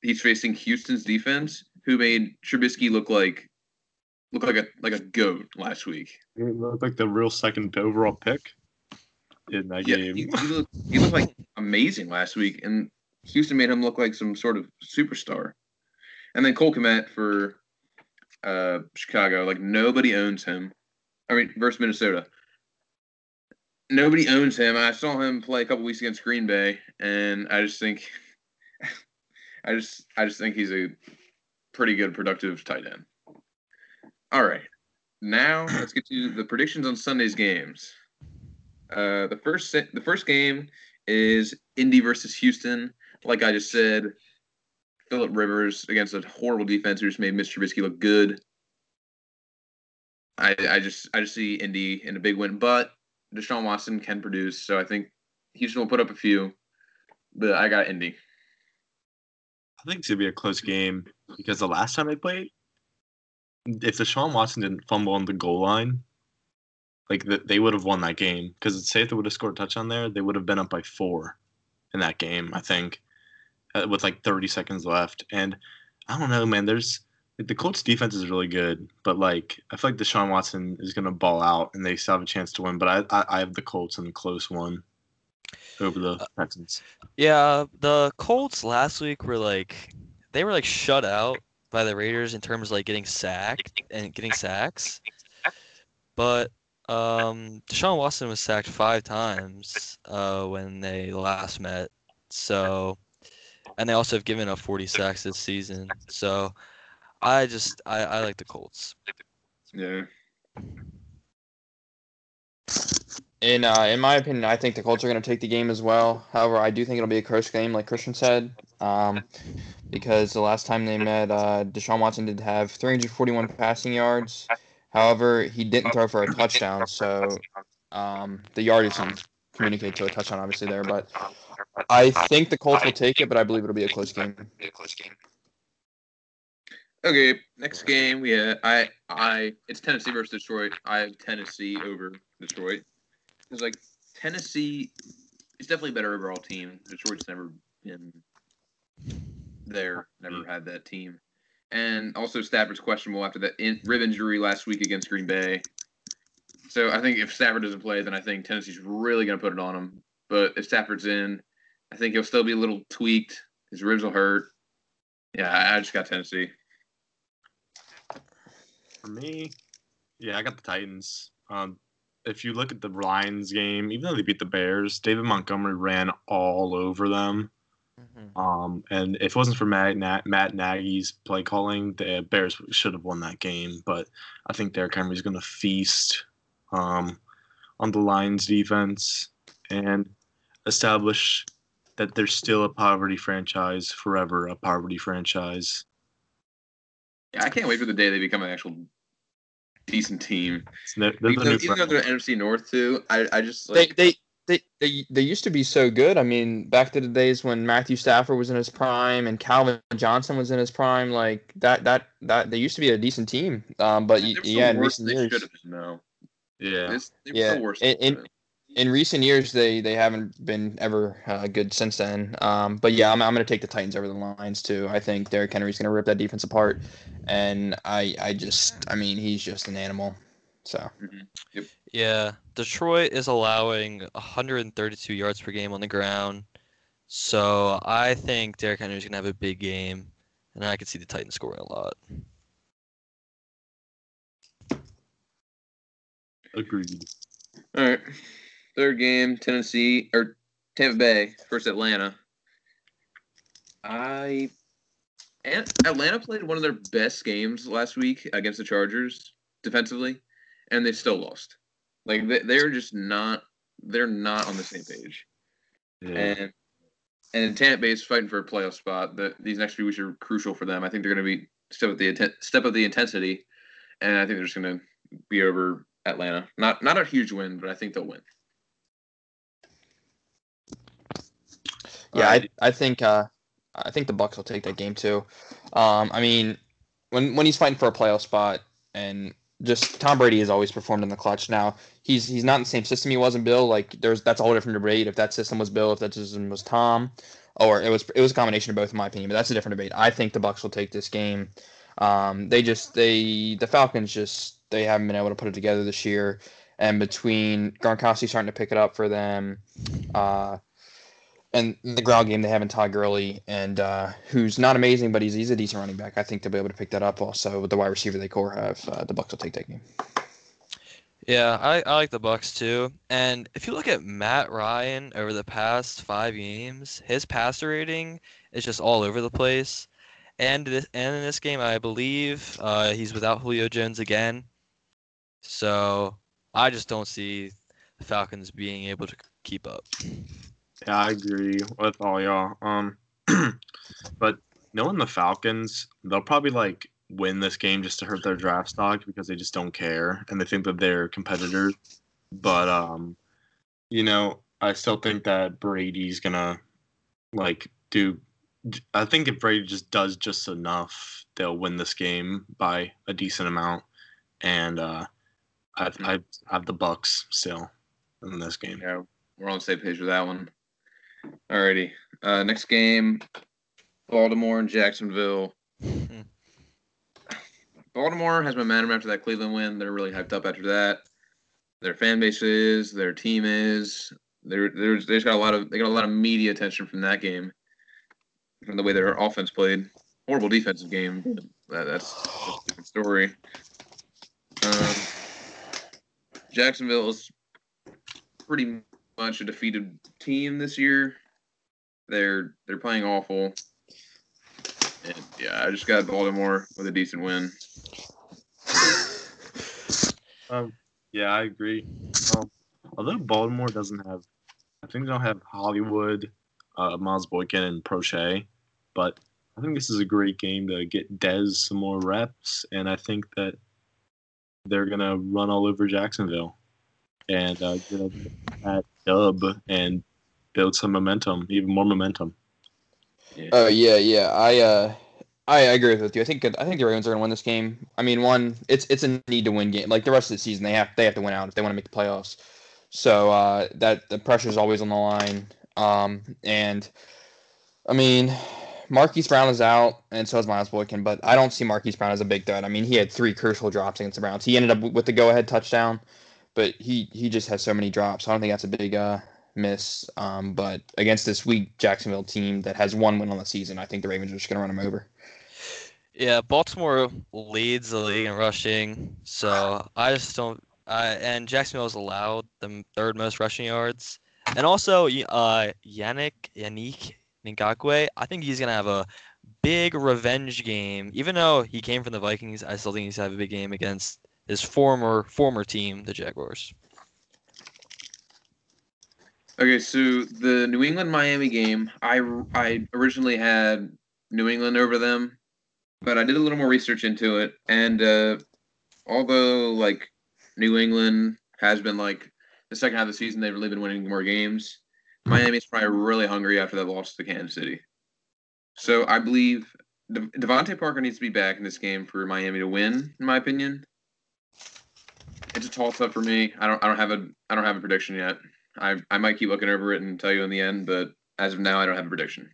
he's facing Houston's defense, who made Trubisky look like look like a like a goat last week. He looked like the real second overall pick in that Yeah, game. he, he looked he looked like amazing last week, and Houston made him look like some sort of superstar. And then Cole Kmet for uh, Chicago, like nobody owns him. I mean, versus Minnesota, nobody owns him. I saw him play a couple weeks against Green Bay, and I just think, (laughs) I just I just think he's a pretty good productive tight end. All right, now let's get to the predictions on Sunday's games. Uh, the first the first game is Indy versus Houston. Like I just said, Philip Rivers against a horrible defense who just made Mr. Trubisky look good. I I just I just see Indy in a big win, but Deshaun Watson can produce, so I think Houston will put up a few. But I got Indy. I think it's gonna be a close game because the last time they played, if Deshaun Watson didn't fumble on the goal line, like th- they would have won that game. Because say if they would have scored a touchdown there, they would have been up by four in that game. I think uh, with like 30 seconds left, and I don't know, man. There's the Colts defense is really good, but like I feel like Deshaun Watson is gonna ball out, and they still have a chance to win. But I I, I have the Colts in the close one over the Texans. Yeah, the Colts last week were like they were like shut out by the Raiders in terms of like getting sacked and getting sacks. But um Deshaun Watson was sacked five times uh when they last met. So and they also have given up 40 sacks this season. So I just I, I like the Colts. Yeah. In uh, in my opinion, I think the Colts are going to take the game as well. However, I do think it'll be a close game, like Christian said, um, because the last time they met, uh, Deshaun Watson did have 341 passing yards. However, he didn't throw for a touchdown, so um, the yardage didn't communicate to a touchdown, obviously there. But I think the Colts will take it, but I believe it'll be a close game. Okay, next game we have I I it's Tennessee versus Detroit. I have Tennessee over Detroit. It's like Tennessee is definitely a better overall team. Detroit's never been there never mm-hmm. had that team. And also Stafford's questionable after that in, rib injury last week against Green Bay. So I think if Stafford doesn't play, then I think Tennessee's really going to put it on him. But if Stafford's in, I think he'll still be a little tweaked. His ribs will hurt. Yeah, I, I just got Tennessee. For me, yeah, I got the Titans. Um, if you look at the Lions game, even though they beat the Bears, David Montgomery ran all over them. Mhm. Um, and if it wasn't for Matt, Matt, Matt Nagy's play calling, the Bears should have won that game. But I think Derrick Henry's going to feast um, on the Lions defense and establish that they're still a poverty franchise, forever a poverty franchise. Yeah, I can't wait for the day they become an actual decent team. It's the Even new though, even though they're NFC North too, I, I just They, like they they they they used to be so good. I mean, back to the days when Matthew Stafford was in his prime and Calvin Johnson was in his prime, like that that that they used to be a decent team. Um, but y- they were yeah, in recent than they years, should have been though. yeah. This- they were Yeah, still worse. in- in- in recent years they they haven't been ever uh, good since then. Um, but yeah, I'm I'm gonna take the Titans over the Lions too. I think Derrick Henry's gonna rip that defense apart, and I I just I mean he's just an animal. So Yeah, Detroit is allowing 132 yards per game on the ground. So I think Derrick Henry's gonna have a big game, and I could see the Titans scoring a lot. Agreed. All right, third game, Tennessee or Tampa Bay versus Atlanta. I and Atlanta played one of their best games last week against the Chargers defensively, and they still lost. Like they, they're just not they're not on the same page. Yeah. And and Tampa Bay is fighting for a playoff spot. The, these next few weeks are crucial for them. I think they're going to be step up the step up the intensity, and I think they're just going to be over Atlanta. Not not a huge win, but I think they'll win. Yeah. I I think uh I think the Bucks will take that game too. Um, I mean, when when he's fighting for a playoff spot, and just Tom Brady has always performed in the clutch. Now he's he's not in the same system he was in Bill. Like there's that's a whole different debate. If that system was Bill, if that system was Tom, or it was it was a combination of both, in my opinion. But that's a different debate. I think the Bucks will take this game. Um, they just they the Falcons just they haven't been able to put it together this year. And between Gronkowski starting to pick it up for them, uh, and the ground game they have in Todd Gurley, and uh, who's not amazing, but he's he's a decent running back. I think they'll be able to pick that up. Also, with the wide receiver they core have, uh, the Bucks will take that game. Yeah, I, I like the Bucks too. And if you look at Matt Ryan over the past five games, his passer rating is just all over the place. And this, and in this game, I believe uh, he's without Julio Jones again. So I just don't see the Falcons being able to keep up. Yeah, I agree with all y'all. Um, (clears throat) but knowing the Falcons, they'll probably like win this game just to hurt their draft stock because they just don't care and they think that they're competitors. But um, you know, I still think that Brady's gonna like do. I think if Brady just does just enough, they'll win this game by a decent amount. And uh, I I have the Bucks still in this game. Yeah, we're on the same page with that one. Alrighty. Uh, next game, Baltimore and Jacksonville. (sighs) Baltimore has momentum after that Cleveland win. They're really hyped up after that. Their fan base is, their team is. They're they're they just got a lot of they got a lot of media attention from that game, from the way their offense played. Horrible defensive game. That, that's, that's a different story. Um, Jacksonville is pretty much a defeated team this year. They're they're playing awful. And yeah, I just got Baltimore with a decent win. Um, yeah, I agree. Um, although Baltimore doesn't have, I think they don't have Hollywood, uh, Miles Boykin, and Proche, but I think this is a great game to get Dez some more reps, and I think that they're gonna run all over Jacksonville and uh, get a- that dub and build some momentum, even more momentum. Oh yeah, yeah. I uh, I agree with you. I think I think the Ravens are gonna win this game. I mean, one, it's it's a need to win game. Like the rest of the season, they have they have to win out if they want to make the playoffs. So uh, that the pressure is always on the line. Um, and I mean, Marquise Brown is out, and so is Miles Boykin, but I don't see Marquise Brown as a big threat. I mean, he had three crucial drops against the Browns. He ended up with the go-ahead touchdown, but he he just has so many drops. I don't think that's a big uh, miss. Um, but against this weak Jacksonville team that has one win on the season, I think the Ravens are just going to run him over. Yeah, Baltimore leads the league in rushing, so I just don't. And Jacksonville has allowed the third most rushing yards, and also uh, Yannick Yannick Ngakoue, I think he's gonna have a big revenge game. Even though he came from the Vikings, I still think he's gonna have a big game against his former former team, the Jaguars. Okay, so the New England Miami game, I I originally had New England over them, but I did a little more research into it, and uh, although like New England has been like the second half of the season, they've really been winning more games. Miami's probably really hungry after that loss to Kansas City. So I believe De- DeVante Parker needs to be back in this game for Miami to win, in my opinion. It's a toss up for me. I don't I don't have a I don't have a prediction yet. I I might keep looking over it and tell you in the end, but as of now I don't have a prediction.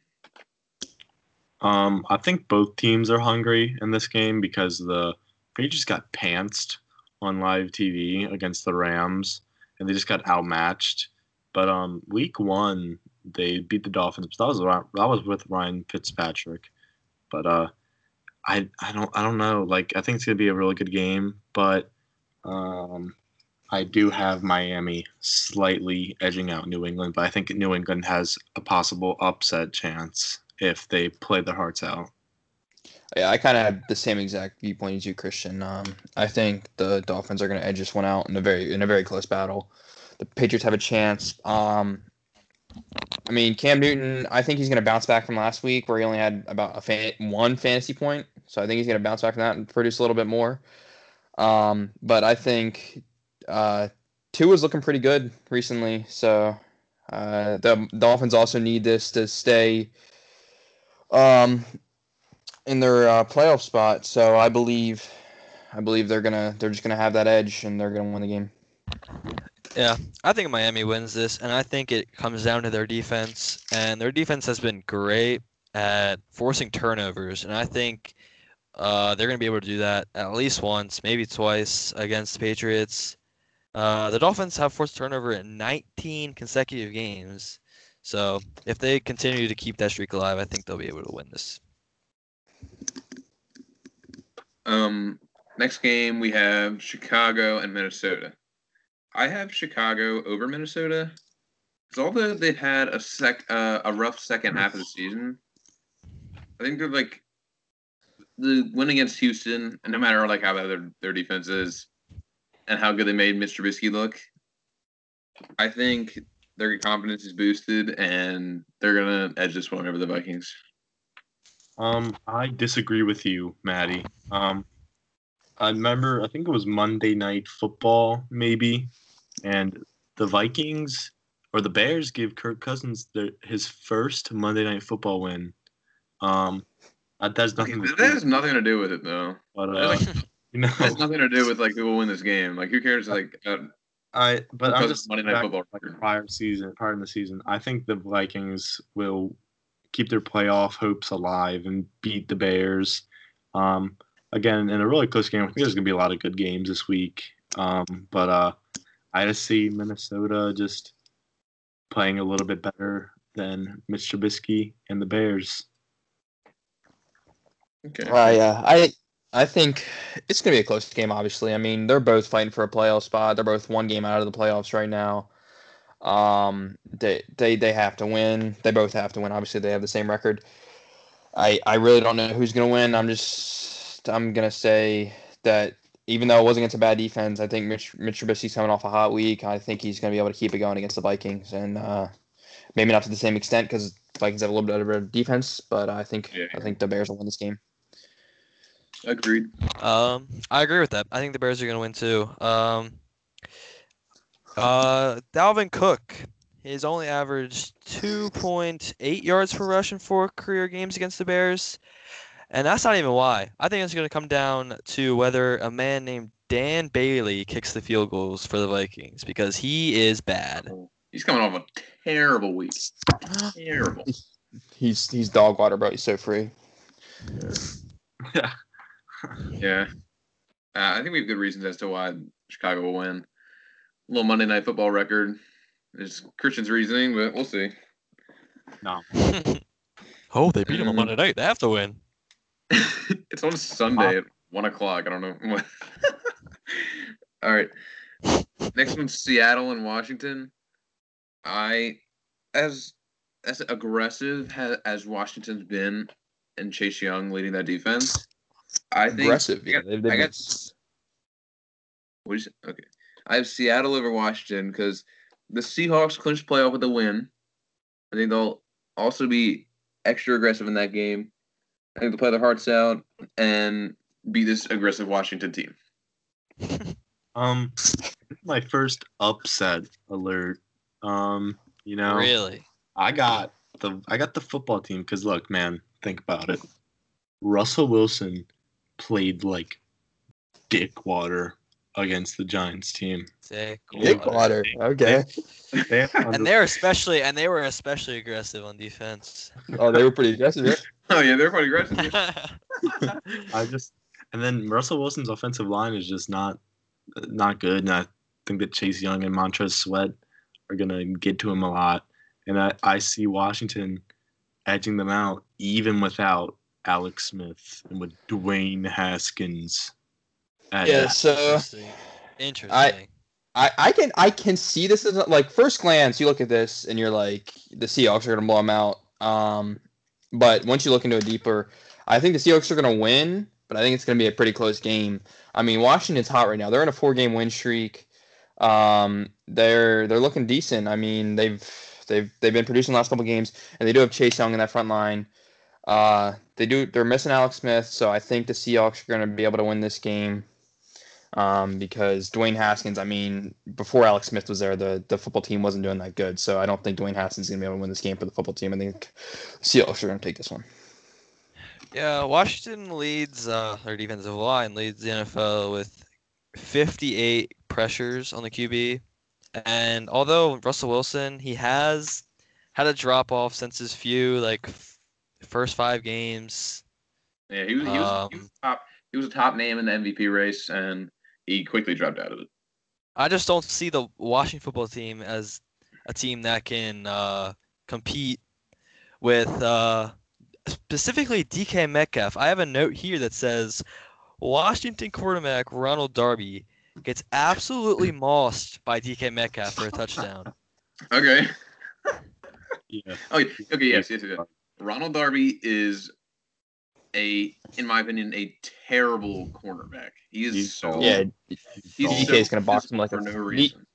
Um, I think both teams are hungry in this game because the Patriots got pantsed on live TV against the Rams, and they just got outmatched. But um, week one they beat the Dolphins. That was that was with Ryan Fitzpatrick. But uh, I I don't I don't know. Like I think it's gonna be a really good game, but um, I do have Miami slightly edging out New England, but I think New England has a possible upset chance if they play their hearts out. Yeah, I kind of have the same exact viewpoint as you, Christian. Um, I think the Dolphins are going to edge this one out in a very in a very close battle. The Patriots have a chance. Um, I mean, Cam Newton, I think he's going to bounce back from last week where he only had about a fan, one fantasy point. So I think he's going to bounce back from that and produce a little bit more. Um, but I think uh, is looking pretty good recently. So uh, the Dolphins also need this to stay um, in their uh, playoff spot. So I believe, I believe they're gonna they're just gonna have that edge and they're gonna win the game. Yeah, I think Miami wins this, and I think it comes down to their defense. And their defense has been great at forcing turnovers, and I think uh, they're going to be able to do that at least once, maybe twice against the Patriots. Uh, the Dolphins have forced turnover in 19 consecutive games, so if they continue to keep that streak alive, I think they'll be able to win this. Um, next game we have Chicago and Minnesota. I have Chicago over Minnesota. Because although they've had a sec uh, a rough second half of the season, I think they're like the win against Houston, no matter like how bad their, their defense is and how good they made Mr. Trubisky look, I think their confidence is boosted and they're gonna edge this one over the Vikings. Um, I disagree with you, Maddie. Um, I remember, I think it was Monday Night Football, maybe, and the Vikings or the Bears give Kirk Cousins the, his first Monday Night Football win. Um, that has nothing. That has nothing to do with it, though. But uh, you (laughs) know, it has nothing to do with like who will win this game. Like, who cares? Like, uh, I but I'm just Monday Night Football like prior season, prior in the season. I think the Vikings will keep their playoff hopes alive and beat the Bears. Um, again, in a really close game, I think there's gonna be a lot of good games this week. Um, but uh, I just see Minnesota just playing a little bit better than Mitch Trubisky and the Bears. Okay. Uh, yeah, I I think it's gonna be a close game. Obviously, I mean they're both fighting for a playoff spot. They're both one game out of the playoffs right now. Um, they they they have to win. They both have to win. Obviously, they have the same record. I I really don't know who's gonna win. I'm just I'm gonna say that even though it wasn't against a bad defense, I think Mitch Mitch Trubisky's coming off a hot week. I think he's gonna be able to keep it going against the Vikings, and uh, maybe not to the same extent because Vikings have a little bit of a defense, but I think yeah. I think the Bears will win this game. Agreed. Um, I agree with that. I think the Bears are going to win too. Um, uh, Dalvin Cook has only averaged 2.8 yards per rush in four career games against the Bears, and that's not even why. I think it's going to come down to whether a man named Dan Bailey kicks the field goals for the Vikings because he is bad. He's coming off a terrible week. Terrible. he's he's dog water, bro. He's so free. Yeah. Yeah. Uh, I think we have good reasons as to why Chicago will win. A little Monday Night Football record is Christian's reasoning, but we'll see. No. (laughs) oh, they beat him on Mm. Monday night. They have to win. (laughs) it's on Sunday at one o'clock. I don't know. (laughs) All right. Next one's Seattle and Washington. I, as as aggressive ha, as Washington's been, and Chase Young leading that defense, I think Aggressive. I Yeah, got- they've, I they've got- What is okay? I have Seattle over Washington because the Seahawks clinched playoff with a win. I think they'll also be extra aggressive in that game. I think they'll play their hearts out and beat this aggressive Washington team. (laughs) Um, my first upset alert. Um, you know, Really? I got the I got the football team because look, man, think about it. Russell Wilson played like dick water against the Giants team. Sick. Dick water. Okay. They have And they're especially and they were especially aggressive on defense. Oh, they were pretty aggressive. Yeah? (laughs) Oh yeah, they were quite aggressive. (laughs) I just and then Russell Wilson's offensive line is just not not good, and I think that Chase Young and Montez Sweat are gonna get to him a lot, and I, I see Washington edging them out even without Alex Smith and with Dwayne Haskins. at Yeah. that. So Interesting. Interesting. I, I can I can see this as like first glance you look at this and you're like the Seahawks are gonna blow them out. Um, but once you look into it deeper, I think the Seahawks are gonna win, but I think it's gonna be a pretty close game. I mean Washington's hot right now. They're in a four game win streak. Um, they're they're looking decent. I mean they've they've they've been producing the last couple games, and they do have Chase Young in that front line. Uh, they do they're missing Alex Smith, so I think the Seahawks are gonna be able to win this game um, because Dwayne Haskins, I mean, before Alex Smith was there, the, the football team wasn't doing that good. So I don't think Dwayne Haskins is going to be able to win this game for the football team. I think Seahawks are going to take this one. Yeah, Washington leads uh, their defensive line leads the NFL with 58 pressures on the QB, and although Russell Wilson he has had a drop off since his few like first five games. Yeah, he was, he was, he Um, was top. He was a top name in the MVP race, and he quickly dropped out of it. I just don't see the Washington football team as a team that can uh, compete with uh, specifically DK Metcalf. I have a note here that says Washington quarterback Ronald Darby gets absolutely (laughs) mossed by DK Metcalf for a touchdown. (laughs) Okay. Yeah. Oh, yeah. okay. Yes, yes, yes. Ronald Darby is a, in my opinion, a terrible cornerback. He is He's so. so- Yeah, he's DK so is gonna box him like physical a- for no he- reason.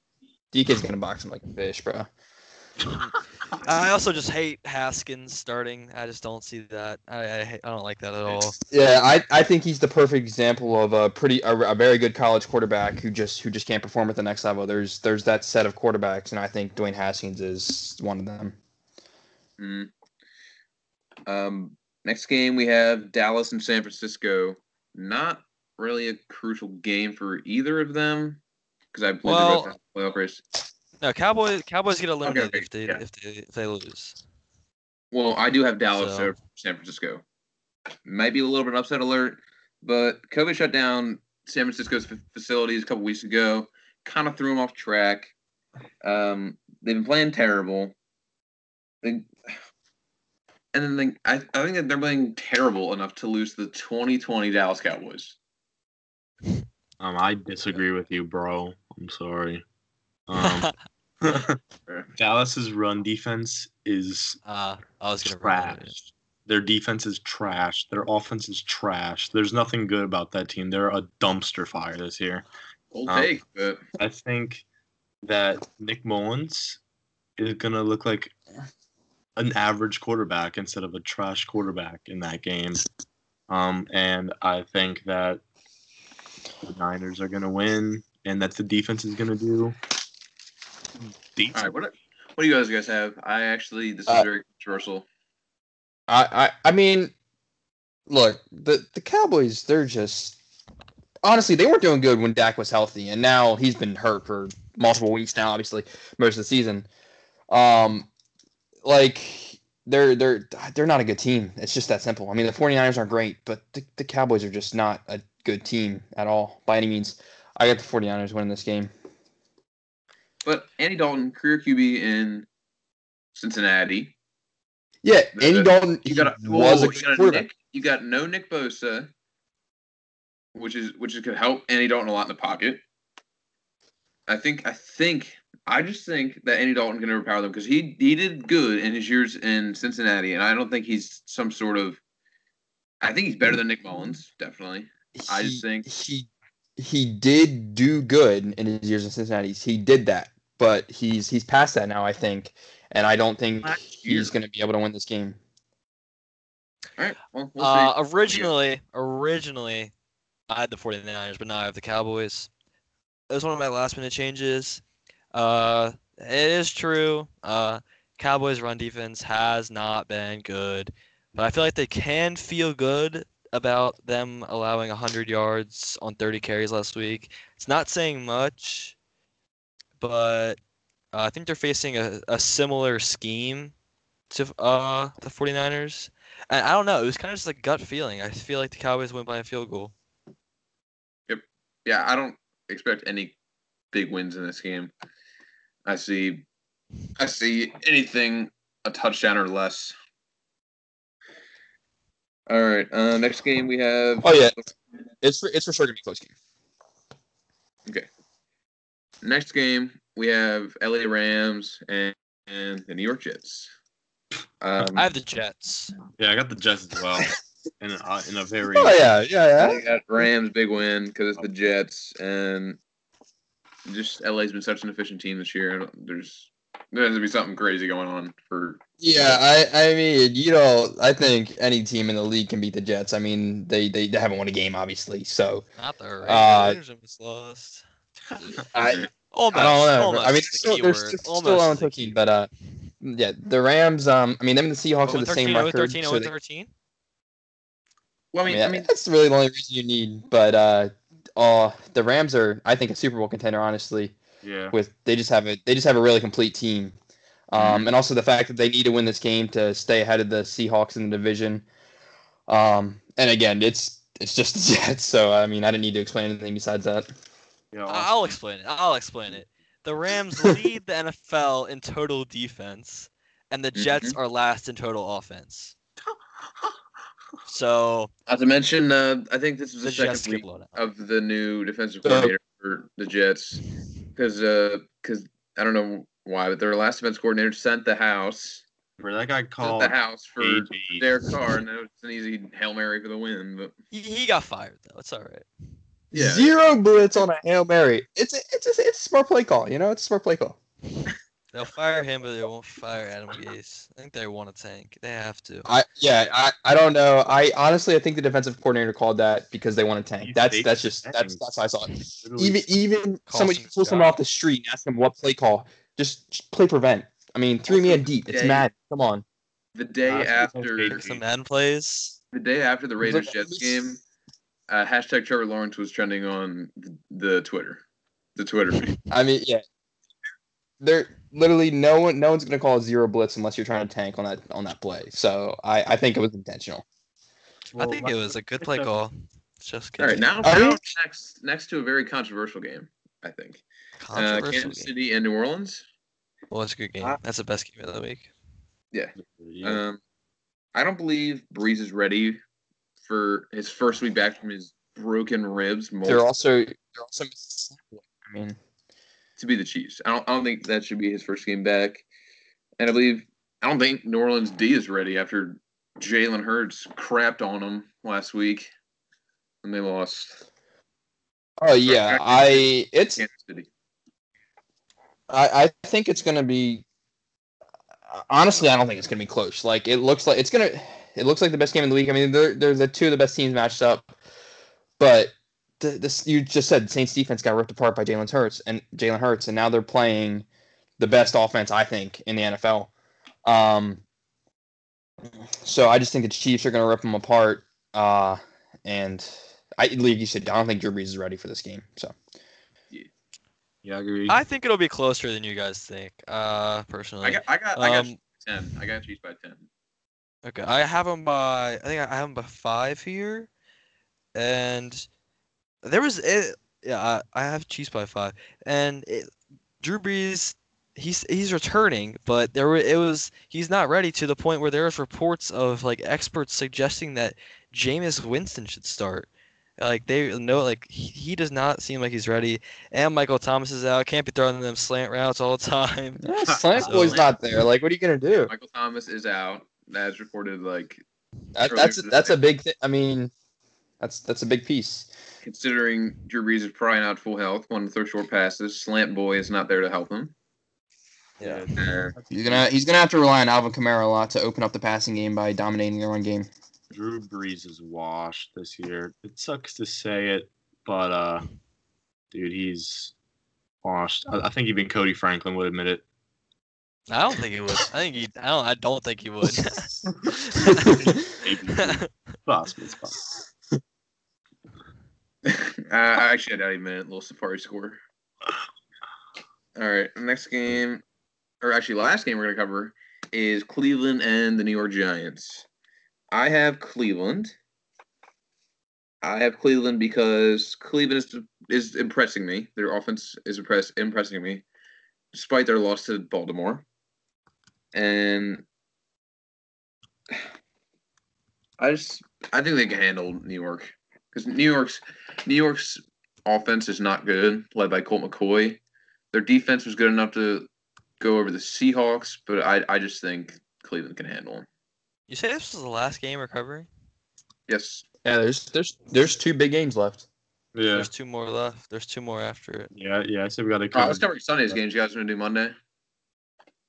DK's going to box him like a fish, bro. (laughs) I also just hate Haskins starting. I just don't see that. I I, I don't like that at all. Yeah, I, I think he's the perfect example of a pretty a, a very good college quarterback who just who just can't perform at the next level. There's there's that set of quarterbacks, and I think Dwayne Haskins is one of them. Mm. Um, next game we have Dallas and San Francisco. Not really a crucial game for either of them because I believe Well- they're both the playoff race. No, Cowboys Cowboys get eliminated okay, if they yeah. if they if they lose. Well, I do have Dallas So- over San Francisco. Might be a little bit of upset alert, but COVID shut down San Francisco's f- facilities a couple weeks ago. Kind of threw them off track. Um, they've been playing terrible. They, and then they, I, I think that they're playing terrible enough to lose the 2020 Dallas Cowboys. Um, I disagree with you, bro. I'm sorry. Um, (laughs) (laughs) Dallas's run defense is uh, I was gonna bring that up. trash. Their defense is trash. Their offense is trash. There's nothing good about that team. They're a dumpster fire this year. Old Um, take, but I think that Nick Mullens is gonna look like an average quarterback instead of a trash quarterback in that game. Um, and I think that the Niners are gonna win, and that the defense is gonna do decent. all right. What, what do you guys guys have? I actually this is Uh, very controversial. I, I I mean, look, the the Cowboys, they're just honestly they weren't doing good when Dak was healthy, and now he's been hurt for multiple weeks now. Obviously, most of the season. Um, like they're they're they're not a good team. It's just that simple. I mean, the 49ers aren't great, but the, the Cowboys are just not a good team at all by any means. I got the 49ers winning this game. But Andy Dalton, career QB in Cincinnati. Yeah, The- Andy Dalton You got a, was whoa, a you got a. Nick, you got no Nick Bosa, which is which is could help Andy Dalton a lot in the pocket. I think I think I just think that Andy Dalton can overpower them because he he did good in his years in Cincinnati, and I don't think he's some sort of. I think he's better than Nick Mullens, definitely. I just think- he he did do good in his years in Cincinnati. He did that, but he's he's past that now. I think, and I don't think he's going to be able to win this game. All right, well, we'll Uh, see. originally, originally, I had the 49ers, but now I have the Cowboys. It was one of my last minute changes. Uh, it is true. Uh, Cowboys' run defense has not been good, but I feel like they can feel good about them allowing 100 yards on 30 carries last week. It's not saying much, but uh, I think they're facing a, a similar scheme to uh, the 49ers. And I don't know. It was kind of just a gut feeling. I feel like the Cowboys win by a field goal. Yep. yeah, I don't expect any big wins in this game. I see, I see anything a touchdown or less. All right, uh, next game we have. Oh yeah, it's for, it's for sure going to be close game. Okay. Next game we have LA Rams and, and the New York Jets. Um, I have the Jets. Yeah, I got the Jets as well. in a, in a very Oh yeah, yeah, I yeah. got Rams big win because it's the Jets and just LA's been such an efficient team this year. There's there has to be something crazy going on for Yeah, I, I mean, you know, I think any team in the league can beat the Jets. I mean, they, they, they haven't won a game, obviously. So Not the Raiders. Uh, Raiders almost lost. (laughs) I, Almost. I don't know. Almost I mean, is the they're still, key they're still, Almost still on the cookie, key but uh, yeah, the Rams. Um, I mean, them and the Seahawks word. have the same 0-13, record. 0-13, so they- well, I I mean, mean, I mean, that's really the only reason you need. But uh, uh, the Rams are, I think, a Super Bowl contender. Honestly, yeah. with they just have a they just have a really complete team. Um, and also the fact that they need to win this game to stay ahead of the Seahawks in the division. Um, and again, it's it's just the (laughs) Jets. So I mean, I didn't need to explain anything besides that. yeah I- I'll explain it. I'll explain it. The Rams lead the NFL in total defense, and the Jets Mm-hmm. are last in total offense. (laughs) So not to mention, uh, I think this is the the second week of the new defensive So- coordinator for the Jets because because I don't know why, but their last defense coordinator sent the house Where that guy called the house for AB. Derek Carr, and it was an easy hail mary for the win. But He, he got fired though. It's all right. Yeah. Zero blitz on a hail mary. It's a, it's a, it's a smart play call. You know, it's a smart play call. (laughs) They'll fire him, but they won't fire Adam Gase. I think they want a tank. They have to. I yeah, I, I don't know. I honestly I think the defensive coordinator called that because they want to tank. You That's that's just that's that's how I saw it. Even even somebody some pull someone off the street and ask them what play call. Just, just play prevent. I mean, three man deep. It's mad. Come on. the day Nah, it's after some Madden plays. the day after the Raiders Jets game, uh, hashtag Trevor Lawrence was trending on the, the Twitter, the Twitter feed. I mean, yeah. There literally no one no one's gonna call a zero blitz unless you're trying to tank on that on that play. So I, I think it was intentional. I think it was a good play call. Just All right, kidding. now, Are now you- next next to a very controversial game, I think. Uh, Kansas game. City and New Orleans. Well, it's a good game. Ah. That's the best game of the week. Yeah. Um, I don't believe Brees is ready for his first week back from his broken ribs. They're also they're also I mean to be the Chiefs. I don't, I don't think that should be his first game back. And I believe I don't think New Orleans D is ready after Jalen Hurts crapped on them last week and they lost Oh yeah, I it's Kansas City. I, I think it's gonna be honestly I don't think it's gonna be close. Like it looks like it's gonna it looks like the best game of the week. I mean they're they're the two of the best teams matched up, but the, this you just said Saints defense got ripped apart by Jalen Hurts and Jalen Hurts, and now they're playing the best offense I think in the NFL. Um, so I just think the Chiefs are gonna rip them apart. Uh, and I like you said, I don't think Drew Brees is ready for this game. So. Yeah, I agree. I think it'll be closer than you guys think. Uh, personally. I got I got I got Um, ten. I got Chiefs by ten. Okay, I have them by. I think I have them by five here, and there was it. Yeah, I, I have Chiefs by five, and it, Drew Brees. He's he's returning, but there were it was he's not ready to the point where there was reports of like experts suggesting that Jameis Winston should start. Like they know, like he, he does not seem like he's ready. And Michael Thomas is out. Can't be throwing them slant routes all the time. (laughs) Yeah, Slant So- Boy's not there. Like, what are you gonna do? Michael Thomas is out. As reported, like That, that's that's a big thing. I mean, that's that's a big piece. Considering Drew Brees is probably not full health, one to throw short passes. Slant boy is not there to help him. Yeah. Uh, He's gonna he's gonna have to rely on Alvin Kamara a lot to open up the passing game by dominating the run game. Drew Brees is washed this year. It sucks to say it, but uh, dude, he's washed. I, I think even Cody Franklin would admit it. I don't think he would. I think he. I don't. I don't think he would. (laughs) Maybe. possible. It's possible. (laughs) I I actually had a minute little Safari score. All right, next game, or actually last game we're gonna cover is Cleveland and the New York Giants. I have Cleveland. I have Cleveland because Cleveland is is impressing me. Their offense is impress impressing me, despite their loss to Baltimore. And I just I think they can handle New York because New York's New York's offense is not good, led by Colt McCoy. Their defense was good enough to go over the Seahawks, but I I just think Cleveland can handle them. you say this was the last game recovering? Yes. Yeah, there's there's there's two big games left. Yeah, There's two more left. There's two more after it. yeah, yeah. I said we got to All right, cover. let's cover Sunday's games. You guys want to do Monday?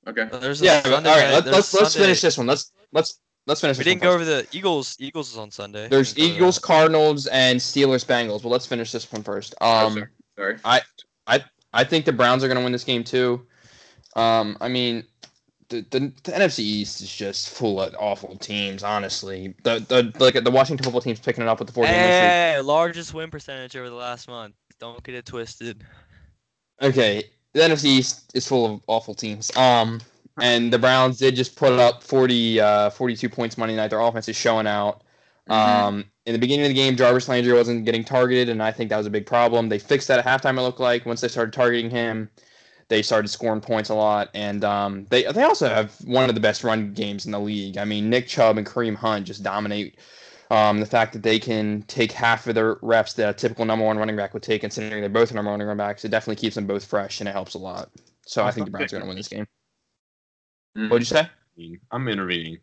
Okay. Uh, There's Yeah, all right. Sunday night- Let's let's, let's finish this one. Let's let's let's finish. This. We this didn't one go first. over the Eagles. Eagles is on Sunday. There's We didn't cover Eagles. Cardinals, and Steelers, Bengals. But let's finish this one first. Oh, Um, sorry. Sorry. I I think the Browns are going to win this game too. Um, I mean, the, the the NFC East is just full of awful teams. Honestly, the the like the Washington football team's picking it up with the four game. Hey, largest win percentage over the last month. Don't get it twisted. Okay, the NFC East is full of awful teams. Um, and the Browns did just put up 40, uh, 42 points Monday night. Their offense is showing out. Mhm. Um, in the beginning of the game, Jarvis Landry wasn't getting targeted, and I think that was a big problem. They fixed that at halftime. It looked like once they started targeting him, they started scoring points a lot, and um, they they also have one of the best run games in the league. I mean, Nick Chubb and Kareem Hunt just dominate. Um, the fact that they can take half of their reps that a typical number one running back would take, considering they're both number one running backs, it definitely keeps them both fresh, and it helps a lot. So I think the Browns are going to win this game. Mhm. What'd you say? I'm intervening.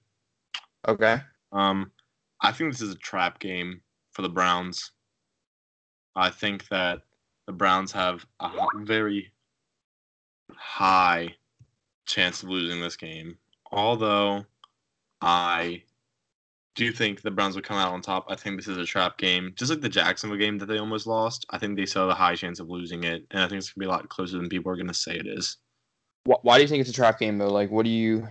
Okay. Um, I think this is a trap game for the Browns. I think that the Browns have a very high chance of losing this game. Although I do think the Browns will come out on top. I think this is a trap game, just like the Jacksonville game that they almost lost. I think they still have a high chance of losing it, and I think it's gonna be a lot closer than people are gonna say it is. Wh- Why do you think it's a trap game though? Like, what do you?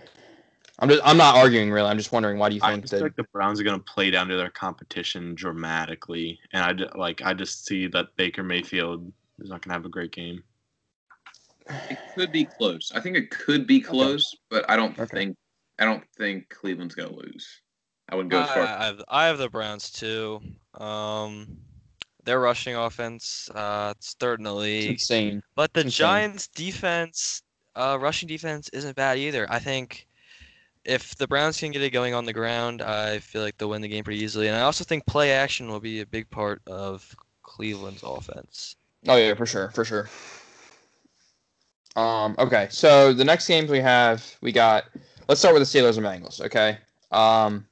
I'm just I'm not arguing really. I'm just wondering why do you I think just that? feel like the Browns are going to play down to their competition dramatically, and I ju- like I just see that Baker Mayfield is not going to have a great game. It could be close. I think it could be close, but I don't Okay. think I don't think Cleveland's gonna lose. I wouldn't go as I, far. I have, I have the Browns too. Um, their rushing offense, uh, it's third in the It's league. insane. But the insane. Giants' defense, uh, rushing defense, isn't bad either. I think if the Browns can get it going on the ground, I feel like they'll win the game pretty easily. And I also think play action will be a big part of Cleveland's offense. Oh yeah, for sure, for sure. Um. Okay, so the next games we have, we got. Let's start with the Steelers and Bengals. Okay. Um,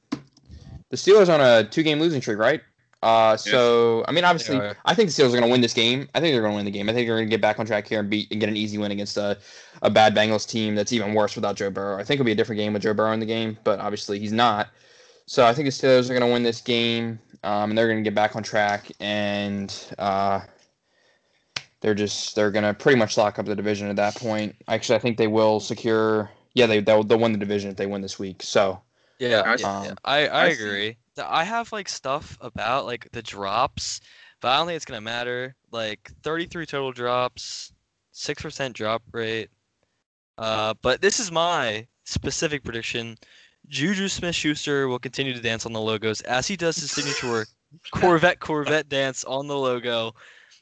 the Steelers on a two-game losing streak, right? Uh, so I mean, obviously, are. I think the Steelers are going to win this game. I think they're going to win the game. I think they're going to get back on track here and beat and get an easy win against a, a bad Bengals team that's even worse without Joe Burrow. I think it'll be a different game with Joe Burrow in the game, but obviously he's not. So I think the Steelers are going to win this game, um, and they're going to get back on track, and uh, they're just they're going to pretty much lock up the division at that point. Actually, I think they will secure. Yeah, they they'll, they'll win the division if they win this week. So Yeah, I- yeah, yeah. Um, I, I, I agree. Th- I have like stuff about like the drops, but I don't think it's gonna matter. Like 33 total drops, six percent drop rate. Uh, but this is my specific prediction: Juju Smith Schuster will continue to dance on the logos as he does his signature work, Corvette Corvette dance on the logo.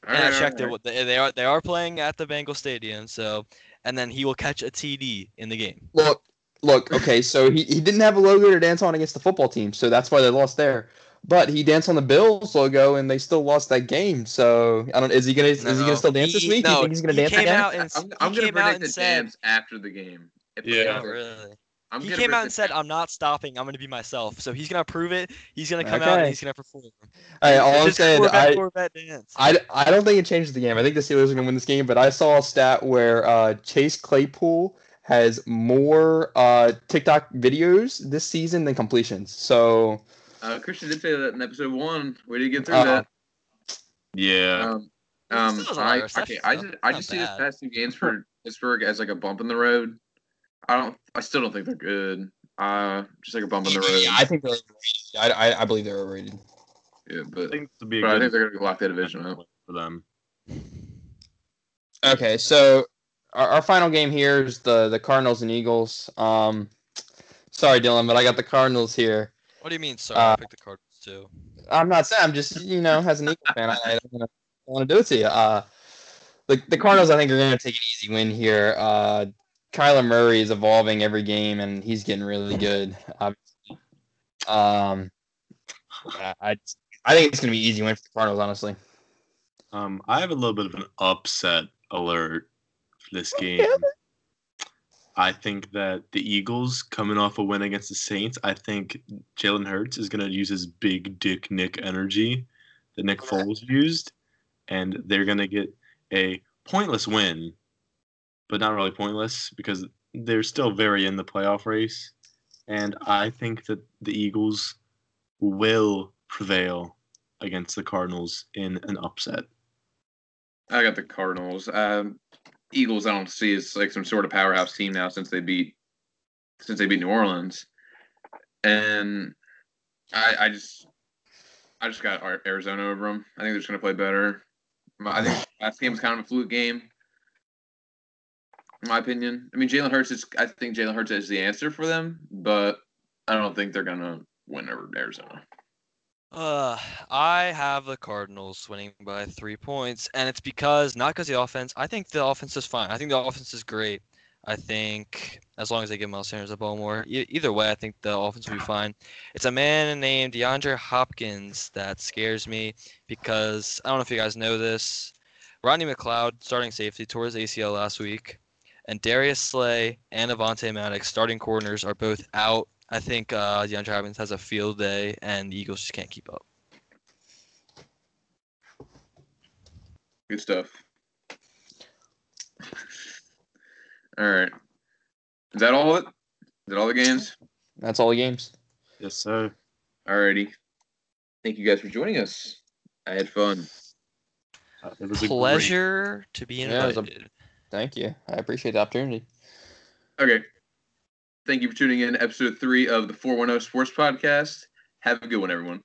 All and I right, all checked right. it. They, they are they are playing at the Bengal Stadium, so and then he will catch a TD in the game. Look, look. (laughs) Okay, so he, he didn't have a logo to dance on against the football team, so that's why they lost there. But he danced on the Bills logo, and they still lost that game. So I don't. Is he gonna is he gonna still dance this week? no, you think he's gonna he dance came again? out and I'm, I'm gonna came out predict and the said, dance after the game. Yeah. Bills "Oh, are- really?" I'm he came out and said, "I'm not stopping. I'm going to be myself." So he's going to prove it. He's going to come out and he's going to perform. All right, all I'm saying, Corvette, I, Corvette dance. I, I don't think it changes the game. I think the Steelers are gonna win this game. But I saw a stat where uh, Chase Claypool has more uh, TikTok videos this season than completions. So Uh, Christian did say that in episode one. We did you get through Uh, that. Yeah. Um, um, still a lot I, of okay, I just, I just see this bad. past two games for Pittsburgh as like a bump in the road. I don't, I still don't think they're good. Uh, just like a bump in the road. yeah, I think they're overrated. I, I, I believe they're overrated. Yeah, I but, think be but I think they're gonna lock that division up. for them. Okay, so our, our final game here is the the Cardinals and Eagles. Um, sorry, Dylan, but I got the Cardinals here. What do you mean? Sorry, Uh, I picked the Cardinals too. I'm not saying I'm just you know as an Eagle fan, I, I don't want to do it to you. Uh, the the Cardinals I think are going to take an easy win here. Uh, Kyler Murray is evolving every game and he's getting really good. Obviously, um, I I, I think it's going to be an easy win for the Cardinals, honestly. Um, I have a little bit of an upset alert for this (laughs) game. I think that the Eagles coming off a win against the Saints, I think Jalen Hurts is going to use his big dick Nick energy that Nick Foles used, and they're going to get a pointless win, but not really pointless because they're still very in the playoff race. And I think that the Eagles will prevail against the Cardinals in an upset. I got the Cardinals. Um, Eagles, I don't see as like some sort of powerhouse team now since they beat since they beat New Orleans, and I, I just I just got Arizona over them. I think they're just gonna play better. I think last game was kind of a fluke game, in my opinion. I mean, Jalen Hurts is. I think Jalen Hurts is the answer for them, but I don't think they're gonna win over Arizona. Uh, I have the Cardinals winning by three points, and it's because not because the offense. I think the offense is fine. I think the offense is great. I think as long as they give Miles Sanders the ball more, e- either way, I think the offense will be fine. It's a man named DeAndre Hopkins that scares me because I don't know if you guys know this. Rodney McLeod, starting safety, tore his ACL last week, and Darius Slay and Avonte Maddox, starting corners, are both out I think uh, DeAndre Hopkins has a field day, and the Eagles just can't keep up. Good stuff. All right. Is that all of it? Is that all the games? That's all the games. Yes, sir. Alrighty. Thank you guys for joining us. I had fun. Uh, it was a great- Pleasure to be Yeah, a- invited. Thank you. I appreciate the opportunity. Okay. Thank you for tuning in episode three of the 410 Sports Podcast. Have a good one, everyone.